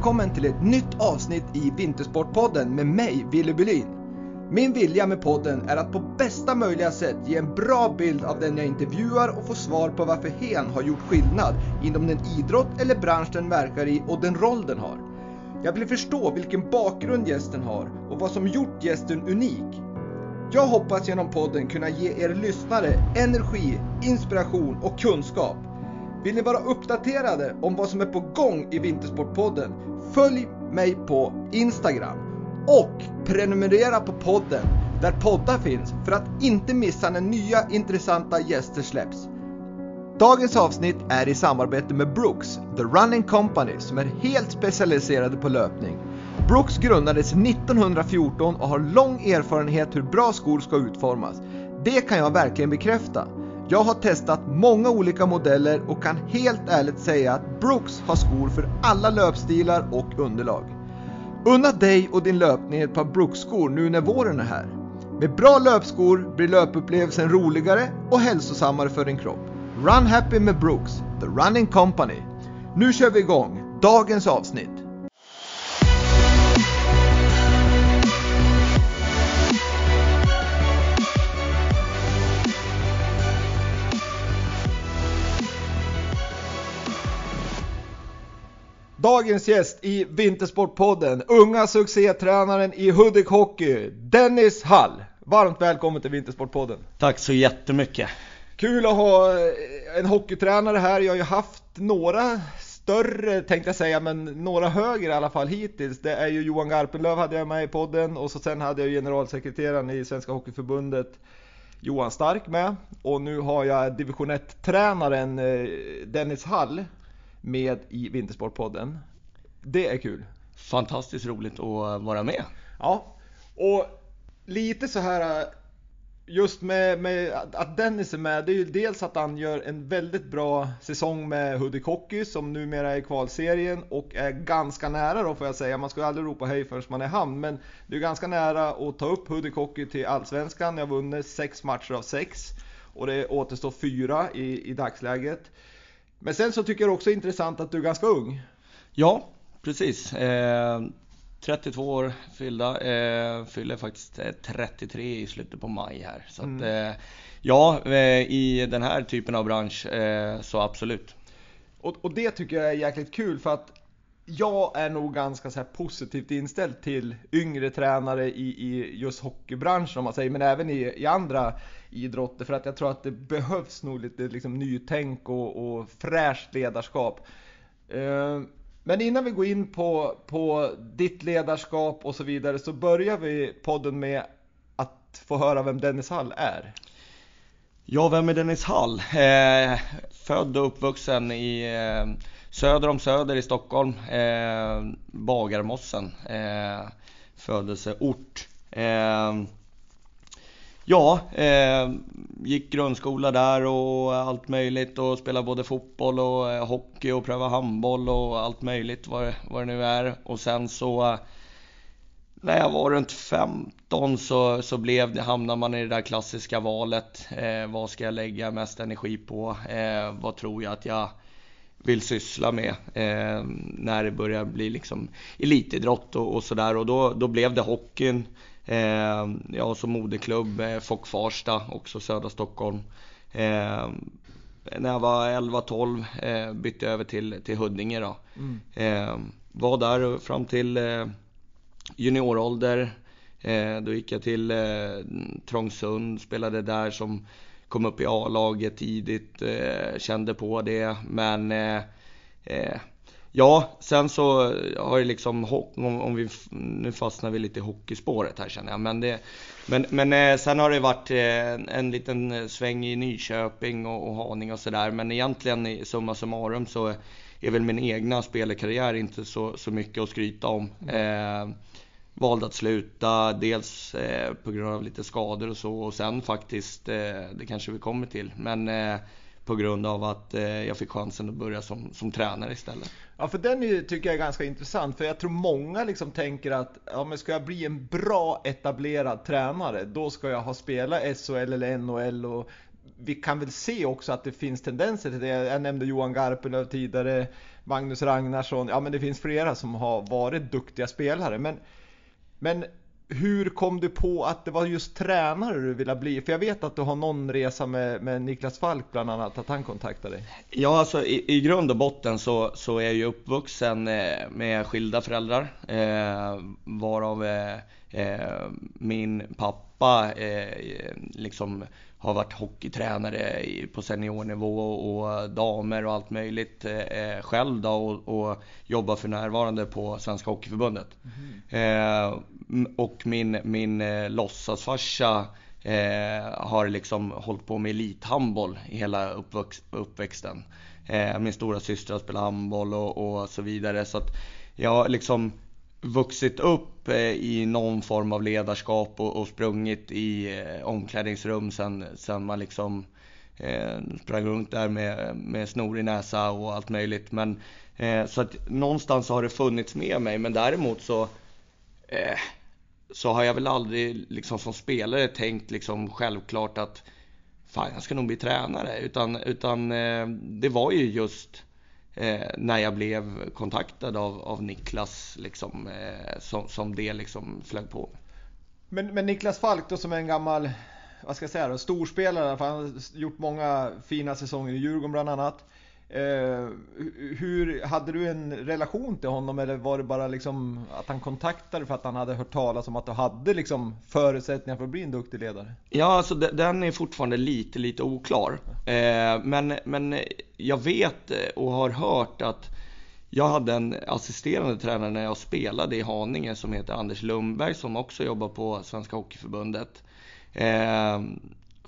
Välkommen till ett nytt avsnitt i Vintersportpodden med mig, Willy Bylin. Min vilja med podden är att på bästa möjliga sätt ge en bra bild av den jag intervjuar och få svar på varför hen har gjort skillnad inom den idrott eller bransch den verkar i och den roll den har. Jag vill förstå vilken bakgrund gästen har och vad som gjort gästen unik. Jag hoppas genom podden kunna ge er lyssnare energi, inspiration och kunskap. Vill ni vara uppdaterade om vad som är på gång i Vintersportpodden? Följ mig på Instagram och prenumerera på podden där poddar finns för att inte missa när nya intressanta gäster släpps. Dagens avsnitt är i samarbete med Brooks, The Running Company, som är helt specialiserade på löpning. Brooks grundades 1914 och har lång erfarenhet hur bra skor ska utformas. Det kan jag verkligen bekräfta. Jag har testat många olika modeller och kan helt ärligt säga att Brooks har skor för alla löpstilar och underlag. Unna dig och din löpning ett par Brooks-skor nu när våren är här. Med bra löpskor blir löpupplevelsen roligare och hälsosammare för din kropp. Run Happy med Brooks, The Running Company. Nu kör vi igång dagens avsnitt. Dagens gäst i Vintersportpodden, unga succétränaren i Hudik Hockey, Dennis Hall. Varmt välkommen till Vintersportpodden. Tack så jättemycket. Kul att ha en hockeytränare här. Jag har ju haft några större tänkte jag säga, men några högre i alla fall hittills. Det är ju Johan Garpenlöv hade jag med i podden och så sen hade jag generalsekreteraren i Svenska Hockeyförbundet Johan Stark med och nu har jag division 1-tränaren Dennis Hall med i Vintersportpodden. Det är kul. Fantastiskt roligt att vara med. Ja, och lite så här just med, med, att Dennis är med, det är ju dels att han gör en väldigt bra säsong med Hudik Hockey som numera är i kvalserien och är ganska nära då får jag säga. Man ska ju aldrig ropa hej förrän man är hamn, men det är ganska nära att ta upp Hudik Hockey till Allsvenskan. Jag har vunnit sex matcher av sex och det återstår fyra i, i dagsläget. Men sen så tycker jag också det är intressant att du är ganska ung. Ja, precis. Eh, 32 år fyllda. Eh, fyller faktiskt 33 i slutet på maj här. Så mm. att, eh, ja, i den här typen av bransch så absolut. Och, och, det tycker jag är jäkligt kul för att jag är nog ganska så positivt inställd till yngre tränare i, i just hockeybranschen om man säger, men även i, i andra idrotter för att jag tror att det behövs nog lite liksom, nytänk och, och fräscht ledarskap. Eh, men innan vi går in på, på ditt ledarskap och så vidare så börjar vi podden med att få höra vem Dennis Hall är. Ja, vem är Dennis Hall? Eh, född och uppvuxen i eh, söder om Söder i Stockholm, eh, Bagarmossen, eh, födelseort. Eh, ja, eh, gick grundskola där och allt möjligt och spelade både fotboll och eh, hockey och prövade handboll och allt möjligt vad, vad det nu är. Och sen så när jag var runt 15 så, så blev det, hamnade man i det där klassiska valet. Eh, vad ska jag lägga mest energi på? Eh, vad tror jag att jag vill syssla med eh, när det börjar bli liksom elitidrott och, och sådär. Och då, då blev det hockeyn. Eh, jag som moderklubb, eh, Fock Farsta, också södra Stockholm. Eh, när jag var 11-12 eh, bytte jag över till, till Huddinge då. Mm. Eh, var där fram till eh, juniorålder. Eh, då gick jag till eh, Trångsund, spelade där som kom upp i A-laget tidigt, eh, kände på det. Men eh, eh, ja, sen så har det liksom, om, vi, nu fastnar vi lite i hockeyspåret här känner jag. Men, det, men, men eh, sen har det varit eh, en liten sväng i Nyköping och, och Haninge och sådär. Men egentligen i summa summarum så är väl min egna spelarkarriär inte så, så mycket att skryta om. Mm valde att sluta, dels eh, på grund av lite skador och så och sen faktiskt, eh, det kanske vi kommer till, men eh, på grund av att eh, jag fick chansen att börja som, som tränare istället. Ja, för den är, tycker jag är ganska intressant, för jag tror många liksom tänker att ja, men ska jag bli en bra etablerad tränare, då ska jag ha spelat SHL eller NHL och vi kan väl se också att det finns tendenser till det. Jag nämnde Johan Garpenlöv tidigare, Magnus Ragnarsson. Ja, men det finns flera som har varit duktiga spelare. Men, men hur kom du på att det var just tränare du ville bli? För jag vet att du har någon resa med, med Niklas Falk bland annat, att han kontaktade dig. Ja, alltså i, i grund och botten så, så är jag ju uppvuxen eh, med skilda föräldrar. Eh, varav eh, eh min pappa eh, liksom har varit hockeytränare på seniornivå och damer och allt möjligt eh, själv då och, och jobbar för närvarande på Svenska Hockeyförbundet. Mm. Eh, och min, min eh, låtsasfarsa eh, har liksom hållit på med elithandboll i hela uppväxt, uppväxten. Eh, min stora syster har spelat handboll och, och så vidare. Så att jag liksom vuxit upp eh, i någon form av ledarskap och, och sprungit i eh, omklädningsrum sen, sen man liksom eh, sprang runt där med, med snor i näsa och allt möjligt. Men, eh, så att någonstans har det funnits med mig, men däremot så eh, så har jag väl aldrig liksom som spelare tänkt liksom självklart att fan, jag ska nog bli tränare. Utan, utan eh, det var ju just eh, när jag blev kontaktad av, av Niklas liksom, eh, som, som det liksom flög på. Men, men Niklas Falk då som är en gammal, vad ska jag säga då, storspelare, för han har gjort många fina säsonger i Djurgården bland annat. Eh, hur, hade du en relation till honom eller var det bara liksom att han kontaktade för att han hade hört talas om att du hade liksom förutsättningar för att bli en duktig ledare? Ja, alltså den är fortfarande lite, lite oklar. Eh, men, men jag vet och har hört att jag hade en assisterande tränare när jag spelade i Haninge som heter Anders Lundberg som också jobbar på Svenska Hockeyförbundet. Eh,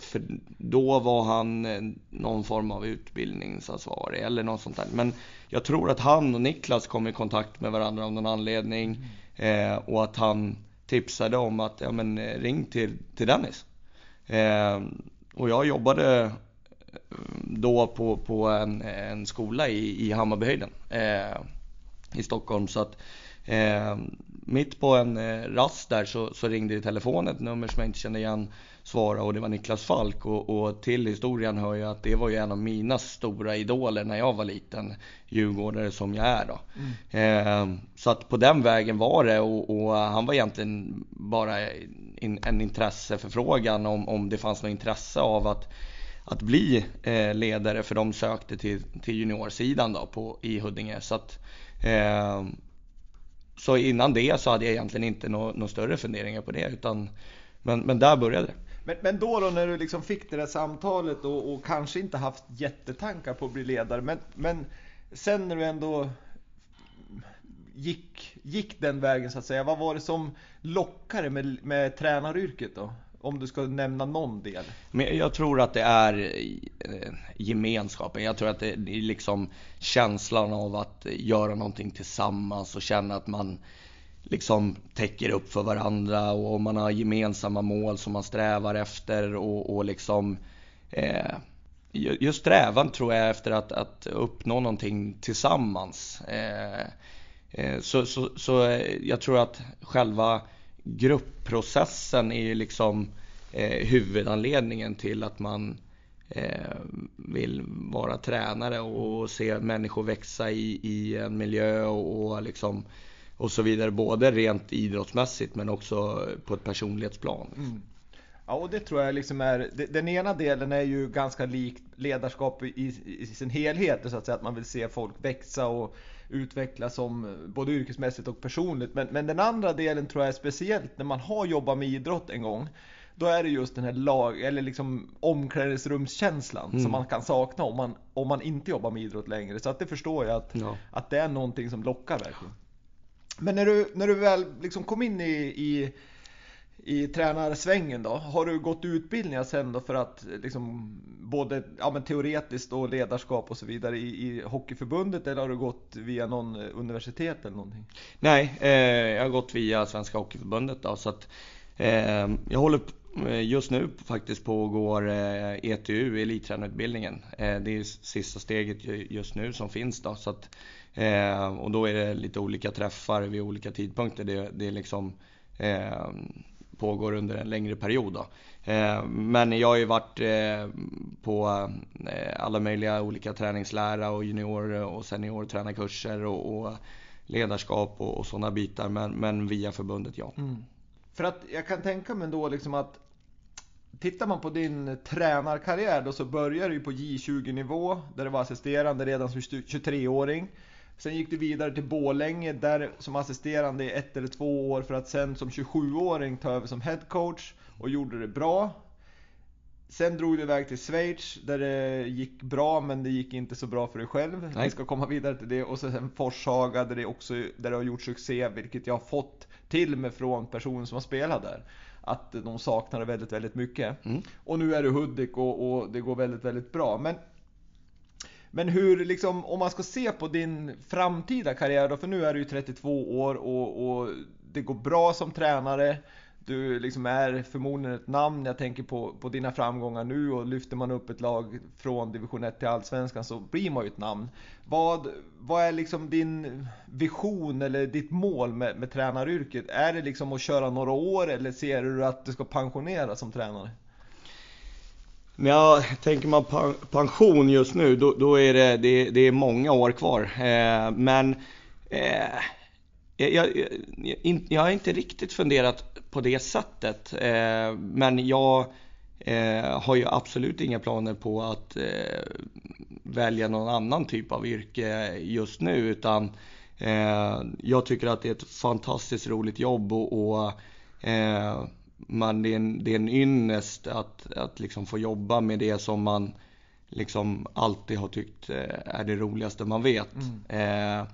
för då var han eh, någon form av utbildningsansvarig eller något sånt där. Men jag tror att han och Niklas kom i kontakt med varandra av någon anledning eh, och att han tipsade om att ja, men, eh, ring till, till Dennis. Eh, och jag jobbade eh, då på, på en, en skola i, i Hammarbyhöjden eh, i Stockholm. Så att mitt på en rast där så, så ringde det i telefon ett nummer som jag inte kände igen svara och det var Niklas Falk och, och, till historien hör jag att det var ju en av mina stora idoler när jag var liten djurgårdare som jag är då. Mm. Eh, så att på den vägen var det och, och han var egentligen bara in, en intresseförfrågan om, om det fanns något intresse av att att bli eh, ledare för de sökte till, till juniorsidan då på, i Huddinge. Så, att, eh, så innan det så hade jag egentligen inte några no, större funderingar på det utan men, men där började det. Men, men då, då när du liksom fick det där samtalet och, och, kanske inte haft jättetankar på att bli ledare, men, men sen när du ändå gick, gick den vägen så att säga, vad var det som lockade med, med tränaryrket då? Om du ska nämna någon del? Men jag tror att det är eh, gemenskapen. Jag tror att det är liksom känslan av att göra någonting tillsammans och känna att man liksom täcker upp för varandra och man har gemensamma mål som man strävar efter och, och liksom eh, just strävan tror jag efter att, att uppnå någonting tillsammans. Eh, eh, så, så, så eh, jag tror att själva gruppprocessen är ju liksom eh, huvudanledningen till att man eh, vill vara tränare och se människor växa i, i en miljö och, och liksom och så vidare. Både rent idrottsmässigt men också på ett personlighetsplan. Mm. Ja, och det tror jag liksom är, den ena delen är ju ganska lik ledarskap i, i sin helhet, så att säga, att man vill se folk växa och utvecklas som både yrkesmässigt och personligt. Men, men den andra delen tror jag är speciellt när man har jobbat med idrott en gång. Då är det just den här lag, eller liksom omklädningsrumskänslan mm. som man kan sakna om man, om man inte jobbar med idrott längre. Så att det förstår jag att, ja. att det är någonting som lockar verkligen. Men när du, när du väl liksom kom in i, i, i tränarsvängen då, har du gått utbildningar sen då för att liksom både ja, men teoretiskt och ledarskap och så vidare i, i Hockeyförbundet eller har du gått via någon eh, universitet eller någonting? Nej, eh, jag har gått via Svenska Hockeyförbundet då så att eh, jag håller eh, just nu faktiskt på och går eh, ETU, elittränarutbildningen. Eh, det är sista steget just nu som finns då så att eh, och då är det lite olika träffar vid olika tidpunkter. Det, det är liksom pågår under en längre period. Då. Eh, men jag har ju varit eh, på eh, alla möjliga olika träningslära och junior och seniortränarkurser och, och ledarskap och, och sådana bitar. Men, men, via förbundet, ja. Mm. För att jag kan tänka mig då liksom att Tittar man på din tränarkarriär då så börjar du på J20 nivå där du var assisterande redan som 23-åring. Sen gick du vidare till Bålänge där som assisterande i ett eller två år för att sen som 27-åring ta över som headcoach och gjorde det bra. Sen drog du iväg till Schweiz där det gick bra men det gick inte så bra för dig själv. Nej. Vi ska komma vidare till det. Och sen Forshaga där, det också, där du har gjort succé vilket jag har fått till mig från personer som har spelat där. Att de saknar väldigt, väldigt mycket. Mm. Och nu är du Hudik och, och det går väldigt, väldigt bra. Men men hur, liksom, om man ska se på din framtida karriär då, för nu är du ju 32 år och, och det går bra som tränare. Du liksom är förmodligen ett namn. Jag tänker på, på dina framgångar nu och lyfter man upp ett lag från division 1 till allsvenskan så blir man ju ett namn. Vad, vad är liksom din vision eller ditt mål med, med tränaryrket? Är det liksom att köra några år eller ser du att du ska pensioneras som tränare? Ja, tänker man pension just nu, då, då är det, det, det, är många år kvar. Eh, men eh, jag, jag, jag, har inte riktigt funderat på det sättet. Eh, men jag eh, har ju absolut inga planer på att eh, välja någon annan typ av yrke just nu. Utan eh, jag tycker att det är ett fantastiskt roligt jobb och, och eh, man, det, är en, det är en ynnest att, att liksom få jobba med det som man liksom alltid har tyckt eh, är det roligaste man vet. Mm. Eh,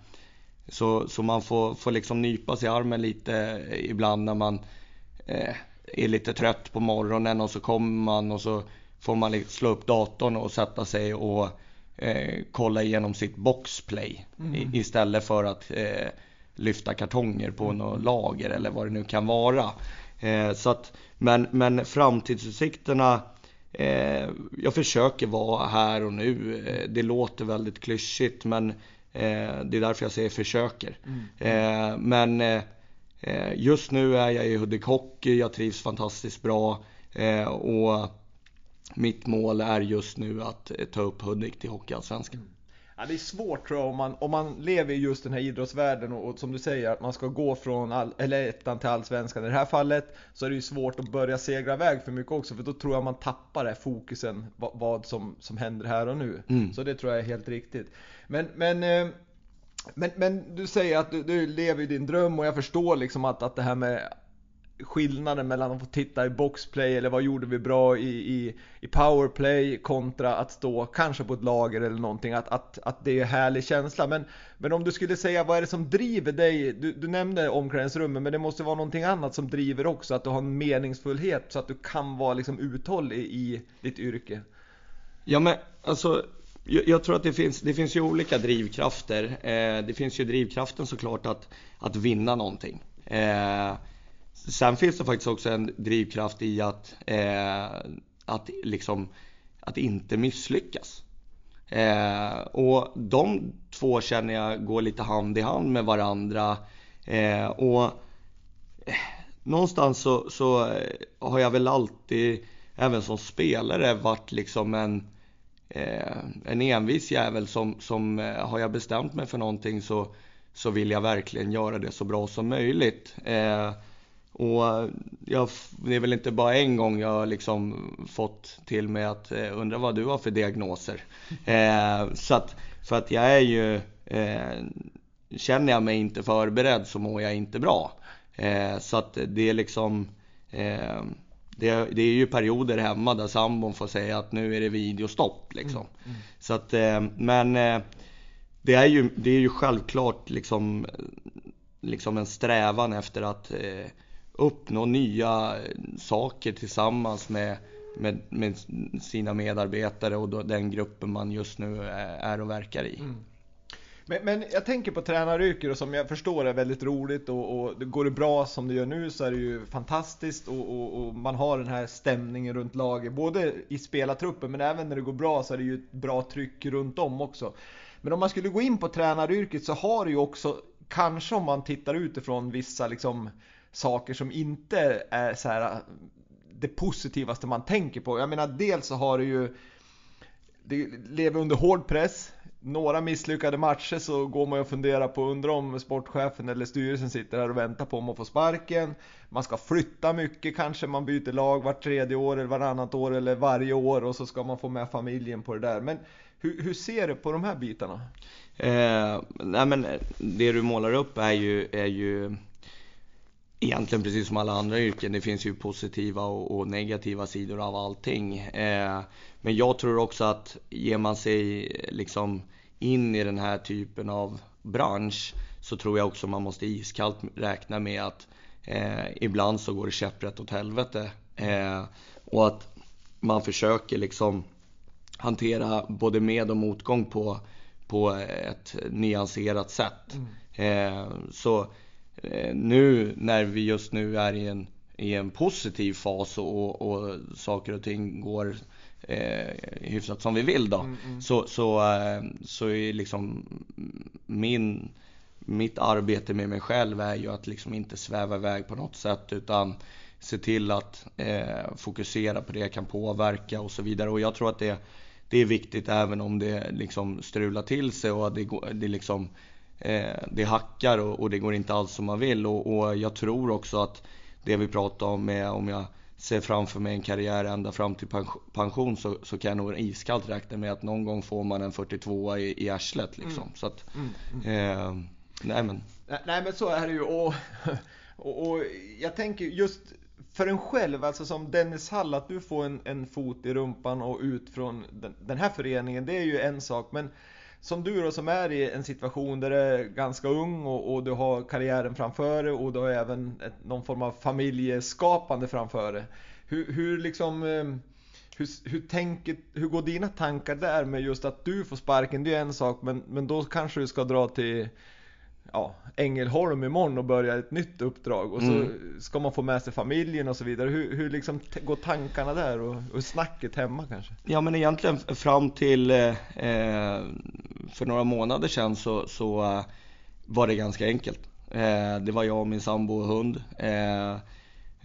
så, så man får, får liksom nypa sig i armen lite ibland när man eh, är lite trött på morgonen och så kommer man och så får man liksom slå upp datorn och sätta sig och eh, kolla igenom sitt boxplay mm. i, istället för att eh, lyfta kartonger på mm. något lager eller vad det nu kan vara. Eh, så att, men, men framtidsutsikterna eh, jag försöker vara här och nu. Eh, det låter väldigt klyschigt men eh, det är därför jag säger försöker. Mm. Eh, men just nu är jag i Hudik Hockey, jag trivs fantastiskt bra och mitt mål är just nu att ta upp Hudik till Hockeyallsvenskan. Mm. Ja, det är svårt tror jag om man, om man lever i just den här idrottsvärlden och, och som du säger att man ska gå från all, eller ettan till allsvenskan. I det här fallet så är det ju svårt att börja segra iväg för mycket också för då tror jag man tappar det fokusen vad, vad som, som händer här och nu. Mm. Så det tror jag är helt riktigt. Men, men eh, men, men du säger att du, du lever i din dröm och jag förstår liksom att, att det här med skillnaden mellan att få titta i boxplay eller vad gjorde vi bra i, i, i powerplay kontra att stå kanske på ett lager eller någonting. Att, att, att det är en härlig känsla. Men, men om du skulle säga vad är det som driver dig? Du, du nämnde omklädningsrummet men det måste vara någonting annat som driver också. Att du har en meningsfullhet så att du kan vara liksom uthållig i ditt yrke. Ja men alltså jag, tror att det finns, det finns ju olika drivkrafter. Eh, det finns ju drivkraften såklart att, att vinna någonting. Eh, Sen finns det faktiskt också en drivkraft i att, eh, att, liksom, att inte misslyckas. Eh, och de två känner jag går lite hand i hand med varandra. Eh, och eh, någonstans så, så, har jag väl alltid, även som spelare, varit liksom en, eh, en envis jävel som, som eh, har jag bestämt mig för någonting så, så vill jag verkligen göra det så bra som möjligt. Eh, och jag, det är väl inte bara en gång jag har liksom fått till mig att eh, undra vad du har för diagnoser. Eh, så att, för att jag är ju, eh, känner jag mig inte förberedd så mår jag inte bra. Eh, så att det är liksom, eh, det, det, är ju perioder hemma där sambon får säga att nu är det videostopp liksom. Mm, mm. Så att, eh, men det är ju, det är ju självklart liksom, liksom en strävan efter att uppnå nya eh, saker tillsammans med, med, med sina medarbetare och då, den gruppen man just nu eh, är och verkar i. Mm. Men, men, jag tänker på tränaryrket och som jag förstår är väldigt roligt och, och det går det bra som det gör nu så är det ju fantastiskt och, och, och, man har den här stämningen runt laget både i spelartruppen men även när det går bra så är det ju ett bra tryck runt om också. Men om man skulle gå in på tränaryrket så har det ju också, kanske om man tittar utifrån vissa liksom saker som inte är så här äh, det positivaste man tänker på. Jag menar dels så har du ju det lever under hård press. Några misslyckade matcher så går man ju och funderar på, undrar om sportchefen eller styrelsen sitter här och väntar på om att få sparken. Man ska flytta mycket kanske, man byter lag vart tredje år eller varannat år eller varje år och så ska man få med familjen på det där. Men hur, hur ser du på de här bitarna? Eh, nej men det du målar upp är ju, är ju egentligen precis som alla andra yrken. Det finns ju positiva och, och negativa sidor av allting. Eh, men jag tror också att ger man sig liksom in i den här typen av bransch så tror jag också man måste iskallt räkna med att eh, ibland så går det käpprätt åt helvete. Eh, och att man försöker liksom hantera både med och motgång på, på ett nyanserat sätt. Mm. Eh, så Eh, nu när vi just nu är i en, i en positiv fas och, och saker och ting går eh, hyfsat som vi vill då. Mm, mm. Så, så, eh, så är liksom min, mitt arbete med mig själv är ju att liksom inte sväva iväg på något sätt utan se till att eh, fokusera på det jag kan påverka och så vidare. Och jag tror att det, det är viktigt även om det liksom strular till sig och det, det liksom eh, det hackar och, och, det går inte alls som man vill. Och, och, jag tror också att det vi pratar om är om jag ser framför mig en karriär ända fram till pension så, så kan jag nog iskallt räkna med att någon gång får man en 42 i, i arslet liksom. Mm. Så att, mm. mm. Eh, nej men. Nej men så är det ju och, och, och jag tänker just för en själv, alltså som Dennis Hall, att du får en, en fot i rumpan och ut från den, den här föreningen, det är ju en sak. Men som du då som är i en situation där du är ganska ung och, och du har karriären framför dig och du har även ett, någon form av familjeskapande framför dig. Hur, hur liksom eh, hur, hur, tänker, hur går dina tankar där med just att du får sparken? Det är en sak men, men då kanske du ska dra till ja, Ängelholm imorgon och börja ett nytt uppdrag och så mm. ska man få med sig familjen och så vidare. Hur, hur liksom går tankarna där och, och snacket hemma kanske? Ja men egentligen fram till eh, för några månader sedan så, så uh, var det ganska enkelt. Eh, det var jag och min sambo och hund. Eh,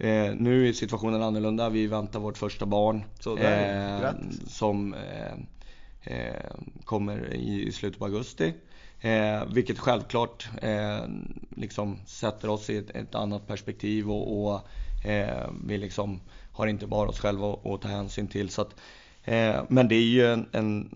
eh, nu är situationen annorlunda. Vi väntar vårt första barn. Så där, som kommer i slutet på augusti. Eh, vilket självklart eh, liksom sätter oss i ett, ett annat perspektiv och, och eh, vi liksom har inte bara oss själva att ta hänsyn till. Så att, eh, men det är ju en, en,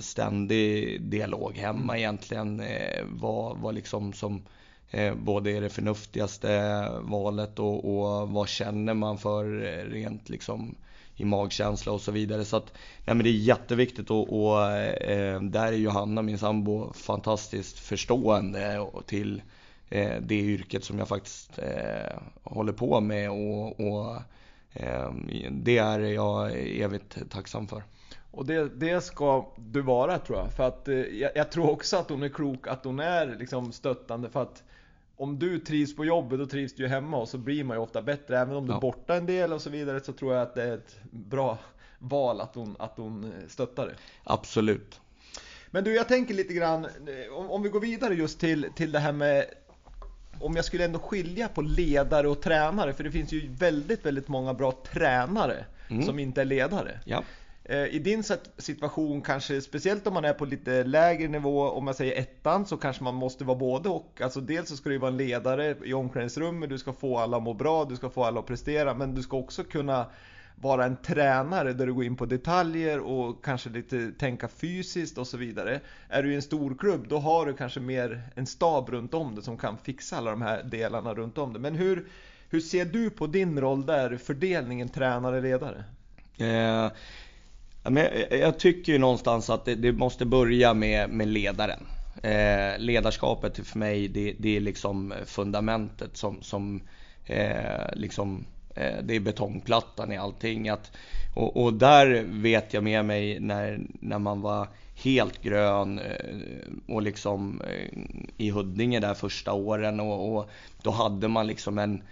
ständig dialog hemma mm. egentligen. Eh, vad, vad liksom som eh, både är det förnuftigaste valet och, och vad känner man för rent liksom i magkänsla och så vidare. Så att, nej, men det är jätteviktigt och, och eh, där är Johanna, min sambo, fantastiskt förstående till eh, det yrket som jag faktiskt eh, håller på med och, och eh, det är jag evigt tacksam för. Och det, det ska du vara tror jag. För att eh, jag, jag, tror också att hon är klok, att hon är liksom stöttande. För att om du trivs på jobbet, då trivs du ju hemma och så blir man ju ofta bättre. Även om du är borta en del och så vidare så tror jag att det är ett bra val att hon, att hon stöttar det. Absolut. Men du, jag tänker lite grann, om, om vi går vidare just till, till det här med om jag skulle ändå skilja på ledare och tränare, för det finns ju väldigt, väldigt många bra tränare mm. som inte är ledare. Ja. Eh, I din situation kanske, speciellt om man är på lite lägre nivå, om man säger ettan, så kanske man måste vara både och. Alltså dels så ska du vara en ledare i omklädningsrummet, du ska få alla att må bra, du ska få alla att prestera, men du ska också kunna vara en tränare där du går in på detaljer och kanske lite tänka fysiskt och så vidare. Är du i en stor klubb då har du kanske mer en stab runt om dig som kan fixa alla de här delarna runt om dig. Men hur, hur ser du på din roll där, fördelningen tränare-ledare? Eh, jag tycker ju någonstans att det, det måste börja med, med ledaren. Eh, ledarskapet för mig, det, det, är liksom fundamentet som, som eh, liksom, eh, det är betongplattan i allting. Att, och, och, där vet jag med mig när, när man var helt grön eh, och liksom eh, i Huddinge där första åren och, och då hade man liksom en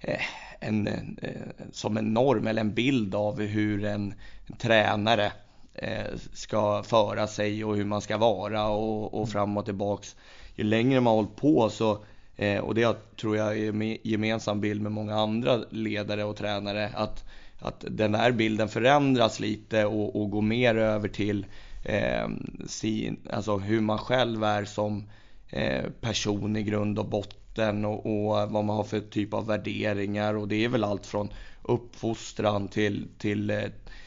eh, en, eh, som en norm eller en bild av hur en tränare eh, ska föra sig och hur man ska vara och, och fram och tillbaks. Ju längre man har hållit på så Eh, och det tror jag är en gemensam bild med många andra ledare och tränare. Att, att den där bilden förändras lite och, och går mer över till eh, sin, alltså hur man själv är som eh, person i grund och botten och, och, vad man har för typ av värderingar. Och det är väl allt från uppfostran till, till eh,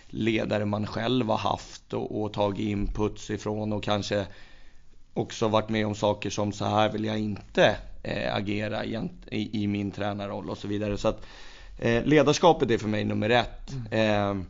ledare man själv har haft och, och tagit inputs ifrån och kanske också varit med om saker som så här vill jag inte eh, agera i, i, min tränarroll och så vidare. Så att eh, ledarskapet är för mig nummer ett. Mm. Eh,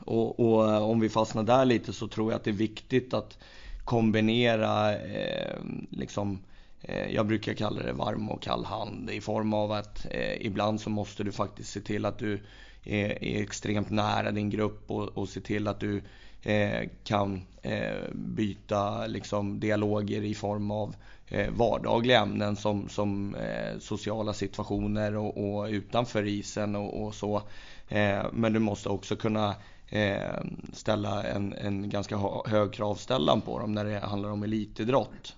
och, och, eh, om vi fastnar där lite så tror jag att det är viktigt att kombinera eh, liksom Eh, jag brukar kalla det varm och kall hand i form av att eh, ibland så måste du faktiskt se till att du är, är extremt nära din grupp och, och se till att du eh, kan eh, byta liksom, dialoger i form av eh, vardagliga ämnen som, som eh, sociala situationer och, och, utanför isen och, och så. Eh, men du måste också kunna eh, ställa en, en ganska hög kravställan på dem när det handlar om elitidrott.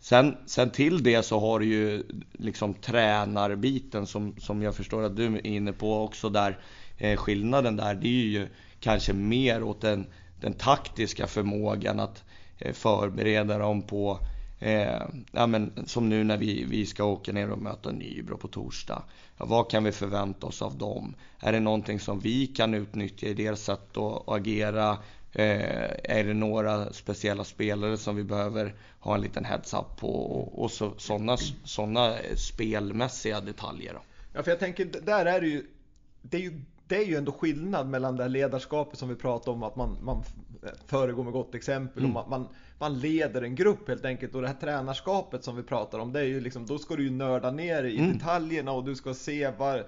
Sen, sen till det så har du ju liksom tränarbiten som, som jag förstår att du är inne på också där. Eh, skillnaden där det är ju kanske mer åt den, den taktiska förmågan att eh, förbereda dem på Eh, ja, men som nu när vi, vi ska åka ner och möta Nybro på torsdag. Ja, vad kan vi förvänta oss av dem? Är det någonting som vi kan utnyttja i deras sätt att agera? Eh, är det några speciella spelare som vi behöver ha en liten heads-up på och, och så, sådana såna spelmässiga detaljer. Då. Ja, för jag tänker, där är det ju, det är ju det är ju ändå skillnad mellan det ledarskapet som vi pratar om, att man, man föregår med gott exempel mm. och man, man leder en grupp helt enkelt. Och det här tränarskapet som vi pratar om, det är ju liksom, då ska du ju nörda ner i mm. detaljerna och du ska se var,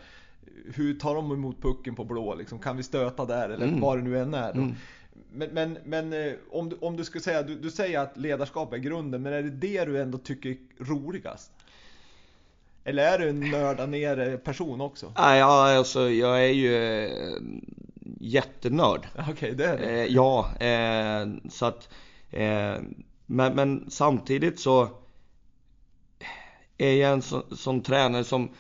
hur tar de emot pucken på blå? Liksom, kan vi stöta där eller mm. vad det nu än är. Mm. Men, men, men eh, om, du, om du skulle säga, du, du säger att ledarskap är grunden, men är det det du ändå tycker är roligast? Eller är du en nörda ner person också? Nej, ja, alltså jag är ju eh, jättenörd. Okej, okay, det är det? Eh, ja, så att men, men, samtidigt så är jag en sån, sån tränare som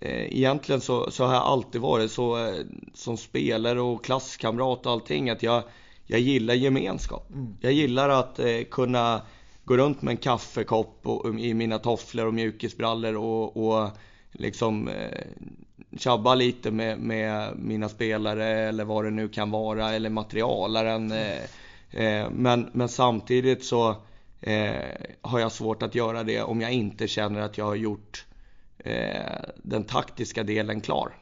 egentligen så, så har jag alltid varit så eh, som spelare och klasskamrat och allting att jag, jag gillar gemenskap. Mm. Jag gillar att eh, kunna gå runt med en kaffekopp och, i mina tofflor och mjukisbrallor och, och liksom eh, tjabba lite med, med, mina spelare eller vad det nu kan vara, eller materialaren. Eh, eh, men, men samtidigt så eh, har jag svårt att göra det om jag inte känner att jag har gjort eh, den taktiska delen klar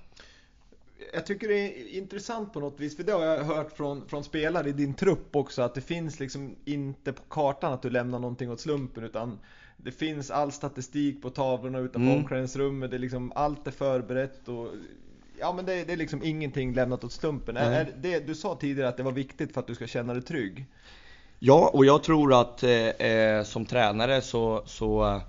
jag tycker det är intressant på något vis, för det har jag hört från, från spelare i din trupp också, att det finns liksom inte på kartan att du lämnar någonting åt slumpen, utan det finns all statistik på tavlorna utanför mm. omklädningsrummet, det är liksom, allt är förberett och ja men det, det är liksom ingenting lämnat åt slumpen. Mm. Är, det, du sa tidigare att det var viktigt för att du ska känna dig trygg. Ja, och jag tror att eh, eh som tränare så, så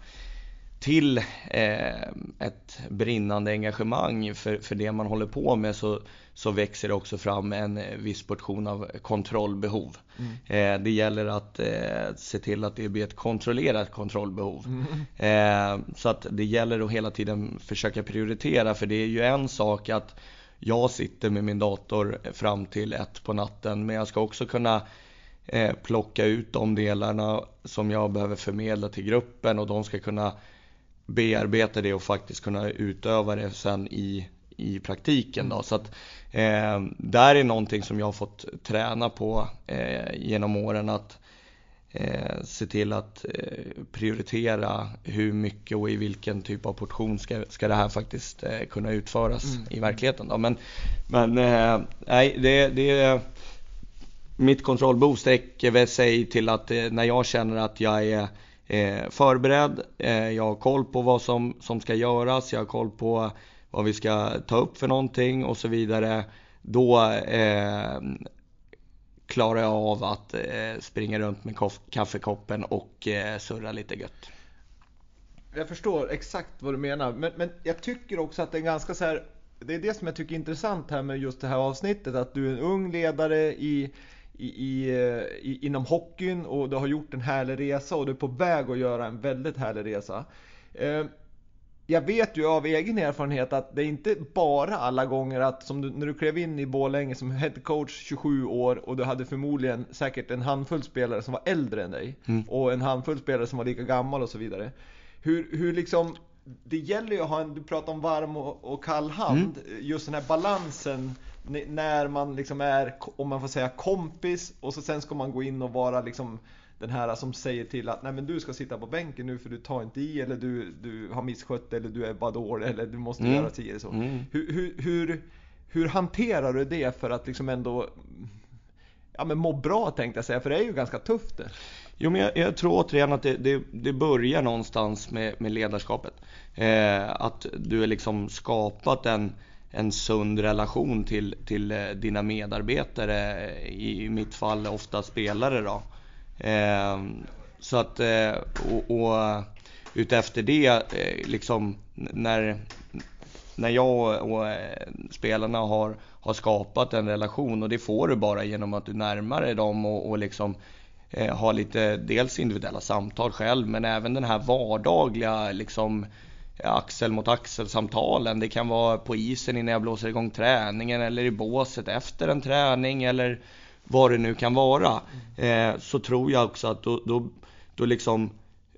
till eh, ett brinnande engagemang för, för det man håller på med så, så växer det också fram en viss portion av kontrollbehov. Mm. Eh, det gäller att eh, se till att det blir ett kontrollerat kontrollbehov. Mm. Eh, så att det gäller att hela tiden försöka prioritera för det är ju en sak att jag sitter med min dator fram till ett på natten men jag ska också kunna eh, plocka ut de delarna som jag behöver förmedla till gruppen och de ska kunna bearbeta det och faktiskt kunna utöva det sen i, i praktiken. Då. Så att, eh, där är någonting som jag har fått träna på eh, genom åren att eh, se till att eh, prioritera hur mycket och i vilken typ av portion ska, ska det här faktiskt eh, kunna utföras mm. i verkligheten. Då. Men, men nej, det, det mitt kontrollbehov sträcker sig till att när jag känner att jag är eh, förberedd, eh, jag har koll på vad som, som ska göras, jag har koll på vad vi ska ta upp för någonting och så vidare. Då eh, klarar jag av att eh, springa runt med kaffekoppen och eh, surra lite gött. Jag förstår exakt vad du menar, men, men jag tycker också att det är ganska så här, det är det som jag tycker är intressant här med just det här avsnittet, att du är en ung ledare i i, i, i, inom hockeyn och du har gjort en härlig resa och du är på väg att göra en väldigt härlig resa. Eh, jag vet ju av egen erfarenhet att det är inte bara alla gånger att som du, när du klev in i Borlänge som headcoach 27 år och du hade förmodligen säkert en handfull spelare som var äldre än dig mm. och en handfull spelare som var lika gammal och så vidare. Hur, hur liksom det gäller ju att ha en, du pratar om varm och, och kall hand, mm. just den här balansen när man liksom är, om man får säga kompis och så sen ska man gå in och vara liksom den här som säger till att nej men du ska sitta på bänken nu för du tar inte i eller du, du har misskött eller du är bara dålig eller du måste mm. göra si eller så. Mm. Hur, hur, hur, hur, hanterar du det för att liksom ändå ja, men må bra tänkte jag säga, för det är ju ganska tufft det. Jo, men jag, jag tror återigen att det, det, det, börjar någonstans med, med ledarskapet. Eh, att du har liksom skapat en, en sund relation till, till eh, dina medarbetare, i, mitt fall ofta spelare då. Eh, så att, eh, och, och utefter det, eh, liksom när, när jag och spelarna har, har skapat en relation och det får du bara genom att du närmar dig dem och, och liksom eh, lite, dels individuella samtal själv men även den här vardagliga liksom axel mot axel samtalen. Det kan vara på isen innan jag blåser igång träningen eller i båset efter en träning eller vad det nu kan vara, eh, så tror jag också att då, då, då liksom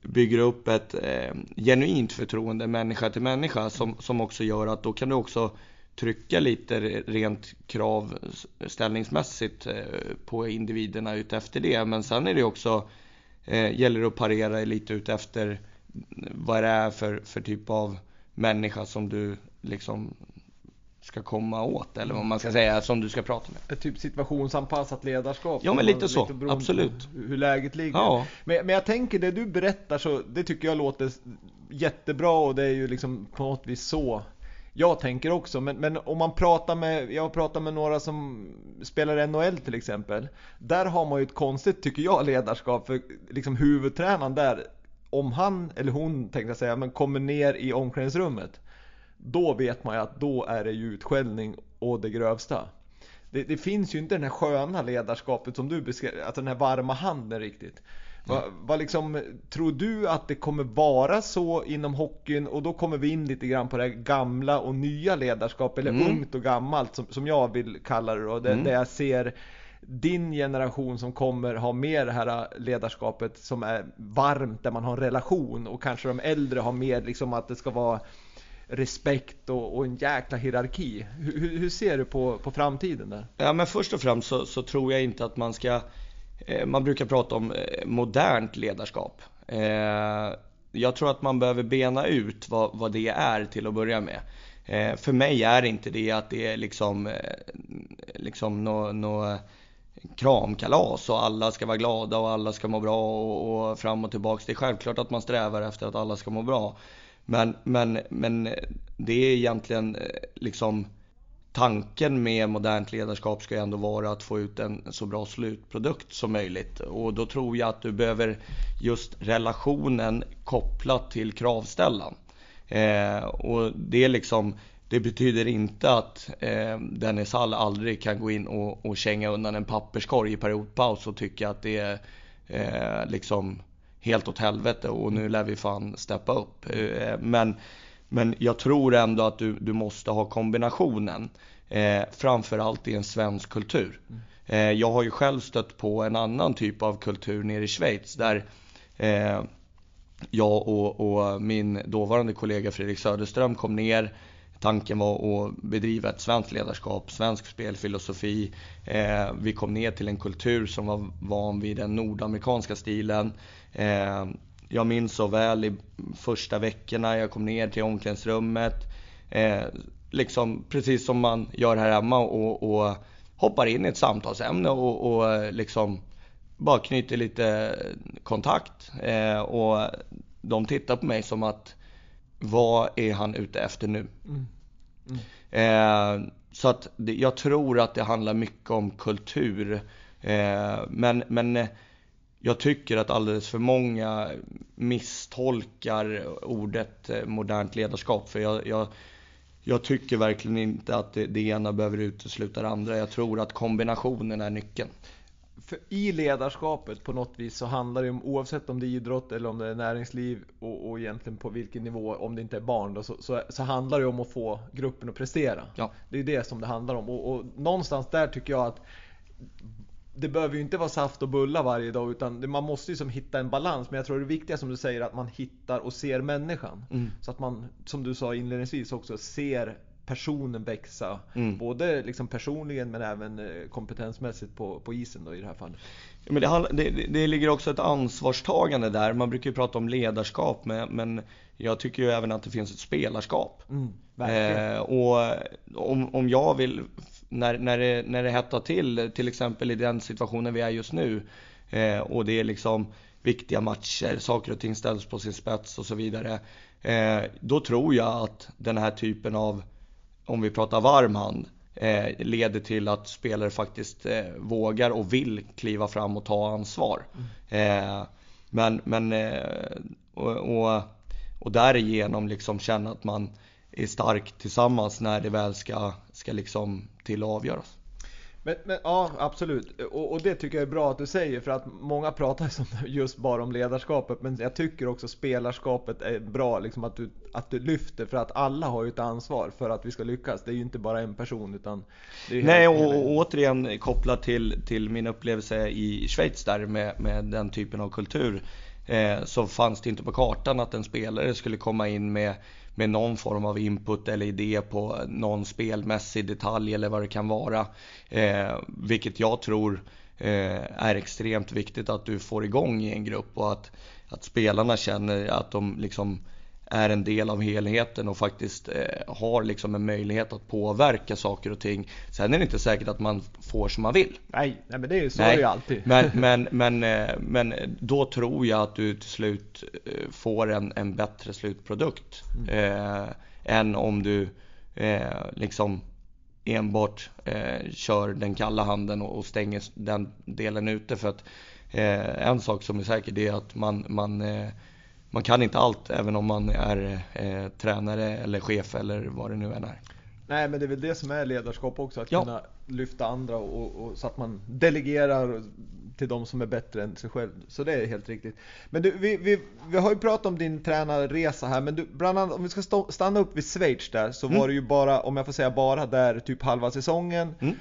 bygger upp ett eh, genuint förtroende människa till människa som, som också gör att då kan du också trycka lite rent kravställningsmässigt eh, på individerna utefter det. Men sen är det också, eh, gäller det att parera lite utefter vad det är för, för typ av människa som du liksom ska komma åt eller vad man ska säga som du ska prata med. Ett typ situationsanpassat ledarskap. Ja men lite så, lite absolut. Hur läget ligger. Ja. Men, men jag tänker det du berättar så det tycker jag låter jättebra och det är ju liksom på något vis så jag tänker också. Men, men om man pratar med, jag pratar med några som spelar NHL till exempel. Där har man ju ett konstigt, tycker jag, ledarskap för liksom huvudtränaren där om han eller hon tänkte jag säga, men kommer ner i omklädningsrummet då vet man ju att då är det ju utskällning och det grövsta. Det, det, finns ju inte den här sköna ledarskapet som du beskrev, alltså den här varma handen riktigt. Vad, vad liksom, tror du att det kommer vara så inom hockeyn? Och då kommer vi in lite grann på det här gamla och nya ledarskap, eller mm. ungt och gammalt som, som jag vill kalla det då. Där, mm. där jag ser din generation som kommer ha mer det här ledarskapet som är varmt, där man har en relation. Och kanske de äldre har mer liksom att det ska vara respekt och, och en jäkla hierarki. Hur, hur, ser du på, på framtiden där? Ja, men först och främst så, så tror jag inte att man ska eh, man brukar prata om eh, modernt ledarskap. Eh, jag tror att man behöver bena ut vad, vad det är till att börja med. Eh, för mig är inte det att det är liksom, eh, liksom något no, kramkalas och alla ska vara glada och alla ska må bra och, och fram och tillbaks. Det är självklart att man strävar efter att alla ska må bra. Men, men, men det är egentligen eh, liksom tanken med modernt ledarskap ska ju ändå vara att få ut en så bra slutprodukt som möjligt. Och då tror jag att du behöver just relationen kopplat till kravställan. Eh, och det är liksom det betyder inte att eh, Dennis Hall aldrig kan gå in och, och känga undan en papperskorg i periodpaus och tycka att det är eh, liksom helt åt helvete och nu lär vi fan steppa upp. Eh, men, men jag tror ändå att du, du måste ha kombinationen. Eh, framförallt i en svensk kultur. Eh, jag har ju själv stött på en annan typ av kultur nere i Schweiz där eh, jag och, och, min dåvarande kollega Fredrik Söderström kom ner. Tanken var att bedriva ett svenskt ledarskap, svensk spelfilosofi. Eh, vi kom ner till en kultur som var van vid den nordamerikanska stilen. Eh, jag minns så väl i första veckorna jag kom ner till omklädningsrummet. Eh, liksom precis som man gör här hemma och, och hoppar in i ett samtalsämne och, och liksom bara knyter lite kontakt. Eh, och de tittar på mig som att vad är han ute efter nu? Mm. Mm. Eh, så att jag tror att det handlar mycket om kultur. Eh, men, men eh, jag tycker att alldeles för många misstolkar ordet eh, modernt ledarskap. För jag, jag, jag tycker verkligen inte att det, det ena behöver utesluta det andra. Jag tror att kombinationen är nyckeln för i ledarskapet på något vis så handlar det om, oavsett om det är idrott eller om det är näringsliv och, och egentligen på vilken nivå, om det inte är barn då, så, så, så handlar det om att få gruppen att prestera. Ja. Det är det som det handlar om. Och, och någonstans där tycker jag att det behöver ju inte vara saft och bullar varje dag utan man måste ju som hitta en balans. Men jag tror det viktiga som du säger att man hittar och ser människan. Mm. Så att man, som du sa inledningsvis också, ser personen växa. Mm. Både liksom personligen men även eh, kompetensmässigt på, på isen då i det här fallet. Ja, men det, det, det- ligger också ett ansvarstagande där. Man brukar ju prata om ledarskap men, men jag tycker ju även att det finns ett spelarskap. Mm. Eh, och om, om jag vill, när, när, det, när det hettar till, till exempel i den situationen vi är just nu, eh, och det är liksom viktiga matcher, saker och ting ställs på sin spets och så vidare. Eh, då tror jag att den här typen av, om vi pratar varm hand, eh, leder till att spelare faktiskt eh, vågar och vill kliva fram och ta ansvar. Eh, men, men och, och, och därigenom liksom känna att man är stark tillsammans när det väl ska, ska liksom till att avgöras. Men, men ja, absolut. Och, och det tycker jag är bra att du säger för att många pratar just bara om ledarskapet men jag tycker också spelarskapet är bra liksom att du, att du lyfter för att alla har ju ett ansvar för att vi ska lyckas. Det är ju inte bara en person utan Nej, och, och återigen kopplat till, till min upplevelse i Schweiz där med, med den typen av kultur. Eh, så fanns det inte på kartan att en spelare skulle komma in med, med någon form av input eller idé på någon spelmässig detalj eller vad det kan vara. Eh, vilket jag tror eh, är extremt viktigt att du får igång i en grupp och att, att spelarna känner att de liksom är en del av helheten och faktiskt eh, har liksom en möjlighet att påverka saker och ting. Sen är det inte säkert att man får som man vill. Nej, nej men det är ju så är det ju alltid. Men, men, men, eh, men då tror jag att du till slut eh, får en, en bättre slutprodukt. Eh, än om du eh, liksom enbart eh, kör den kalla handen och, och stänger den delen ute. För att en sak som är säker det är att man, man, man kan inte allt även om man är eh, tränare eller chef eller vad det nu än är. Nej men det är väl det som är ledarskap också, att Ja. kunna lyfta andra och, och, så att man delegerar till de som är bättre än sig själv. Så det är helt riktigt. Men du, vi, vi, vi har ju pratat om din tränarresa här, men du, bland annat, om vi ska stanna upp vid Schweiz där, så Mm. var det ju bara, om jag får säga bara, där typ halva säsongen. Mm.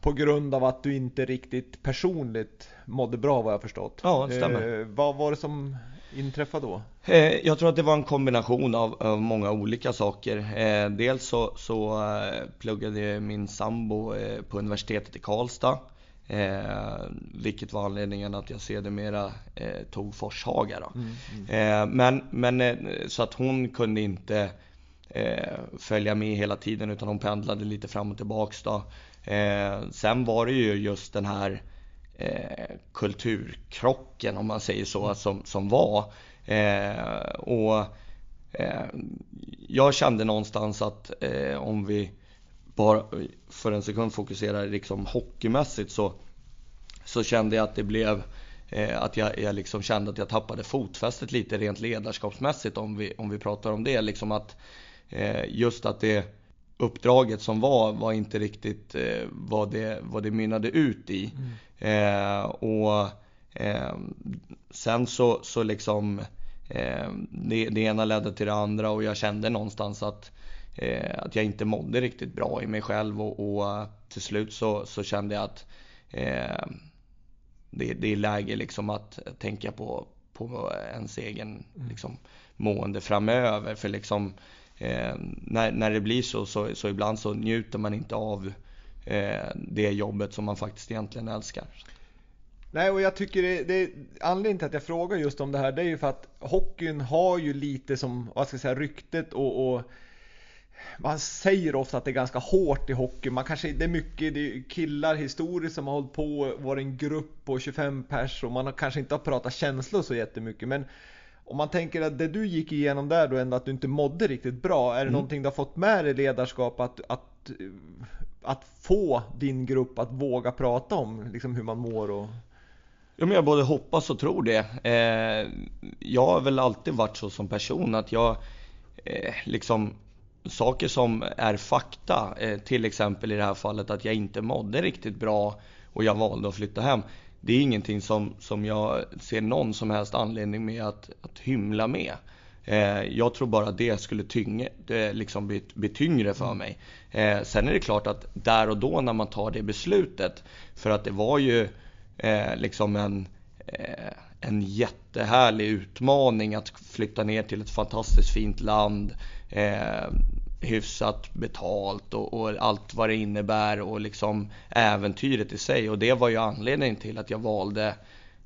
På grund av att du inte riktigt personligt mådde bra vad jag förstått. Ja, det stämmer. Eh, vad var det som inträffade då? Eh, Jag tror att det var en kombination av, av många olika saker. Eh, dels så, så eh, pluggade min sambo på universitetet i Karlstad. Eh, vilket var anledningen att jag sedermera eh, tog Forshaga. Då. Eh, men, men eh, så att hon kunde inte följa med hela tiden utan hon pendlade lite fram och tillbaks. Då. Sen var det ju just den här eh, kulturkrocken om man säger så som, som var. Eh, och eh, jag kände någonstans att eh, om vi bara för en sekund fokuserar liksom hockeymässigt så, så kände jag att det blev eh, att jag, jag liksom kände att jag tappade fotfästet lite rent ledarskapsmässigt om vi, om vi pratar om det. Liksom att, eh, just att det uppdraget som var var inte riktigt eh, vad, det, vad det mynnade ut i. Eh, och eh, sen så, så liksom eh, det, det ena ledde till det andra och jag kände någonstans att, eh, att jag inte mådde riktigt bra i mig själv och, och till slut så, så kände jag att eh, det, det är läge liksom att tänka på, på ens egen liksom, mående framöver. För liksom, eh, när, när det blir så, så, så ibland så njuter man inte av eh, det jobbet som man faktiskt egentligen älskar. Nej, och jag tycker det, det anledningen till att jag frågar just om det här, det är ju för att hockeyn har ju lite som, vad ska jag säga, ryktet och, och man säger ofta att det är ganska hårt i hockey. Man kanske, det är mycket det är killar historiskt som har hållit på, varit en grupp på 25 pers och man har kanske inte har pratat känslor så jättemycket. Men om man tänker att det du gick igenom där då ändå att du inte mådde riktigt bra. Är det Mm. någonting du har fått med dig i ledarskap att, att, att få din grupp att våga prata om liksom hur man mår och Ja, men jag både hoppas och tror det. Eh, jag har väl alltid varit så som person att jag eh, liksom saker som är fakta, eh, till exempel i det här fallet att jag inte mådde riktigt bra och jag valde att flytta hem. Det är ingenting som, som jag ser någon som helst anledning med att, att hymla med. Eh, jag tror bara att det skulle tynge, det liksom bli, bli tyngre för mig. Eh, sen är det klart att där och då när man tar det beslutet, för att det var ju eh, liksom en, eh, en jättehärlig utmaning att flytta ner till ett fantastiskt fint land, eh, hyfsat betalt och, och, allt vad det innebär och liksom äventyret i sig. Och det var ju anledningen till att jag valde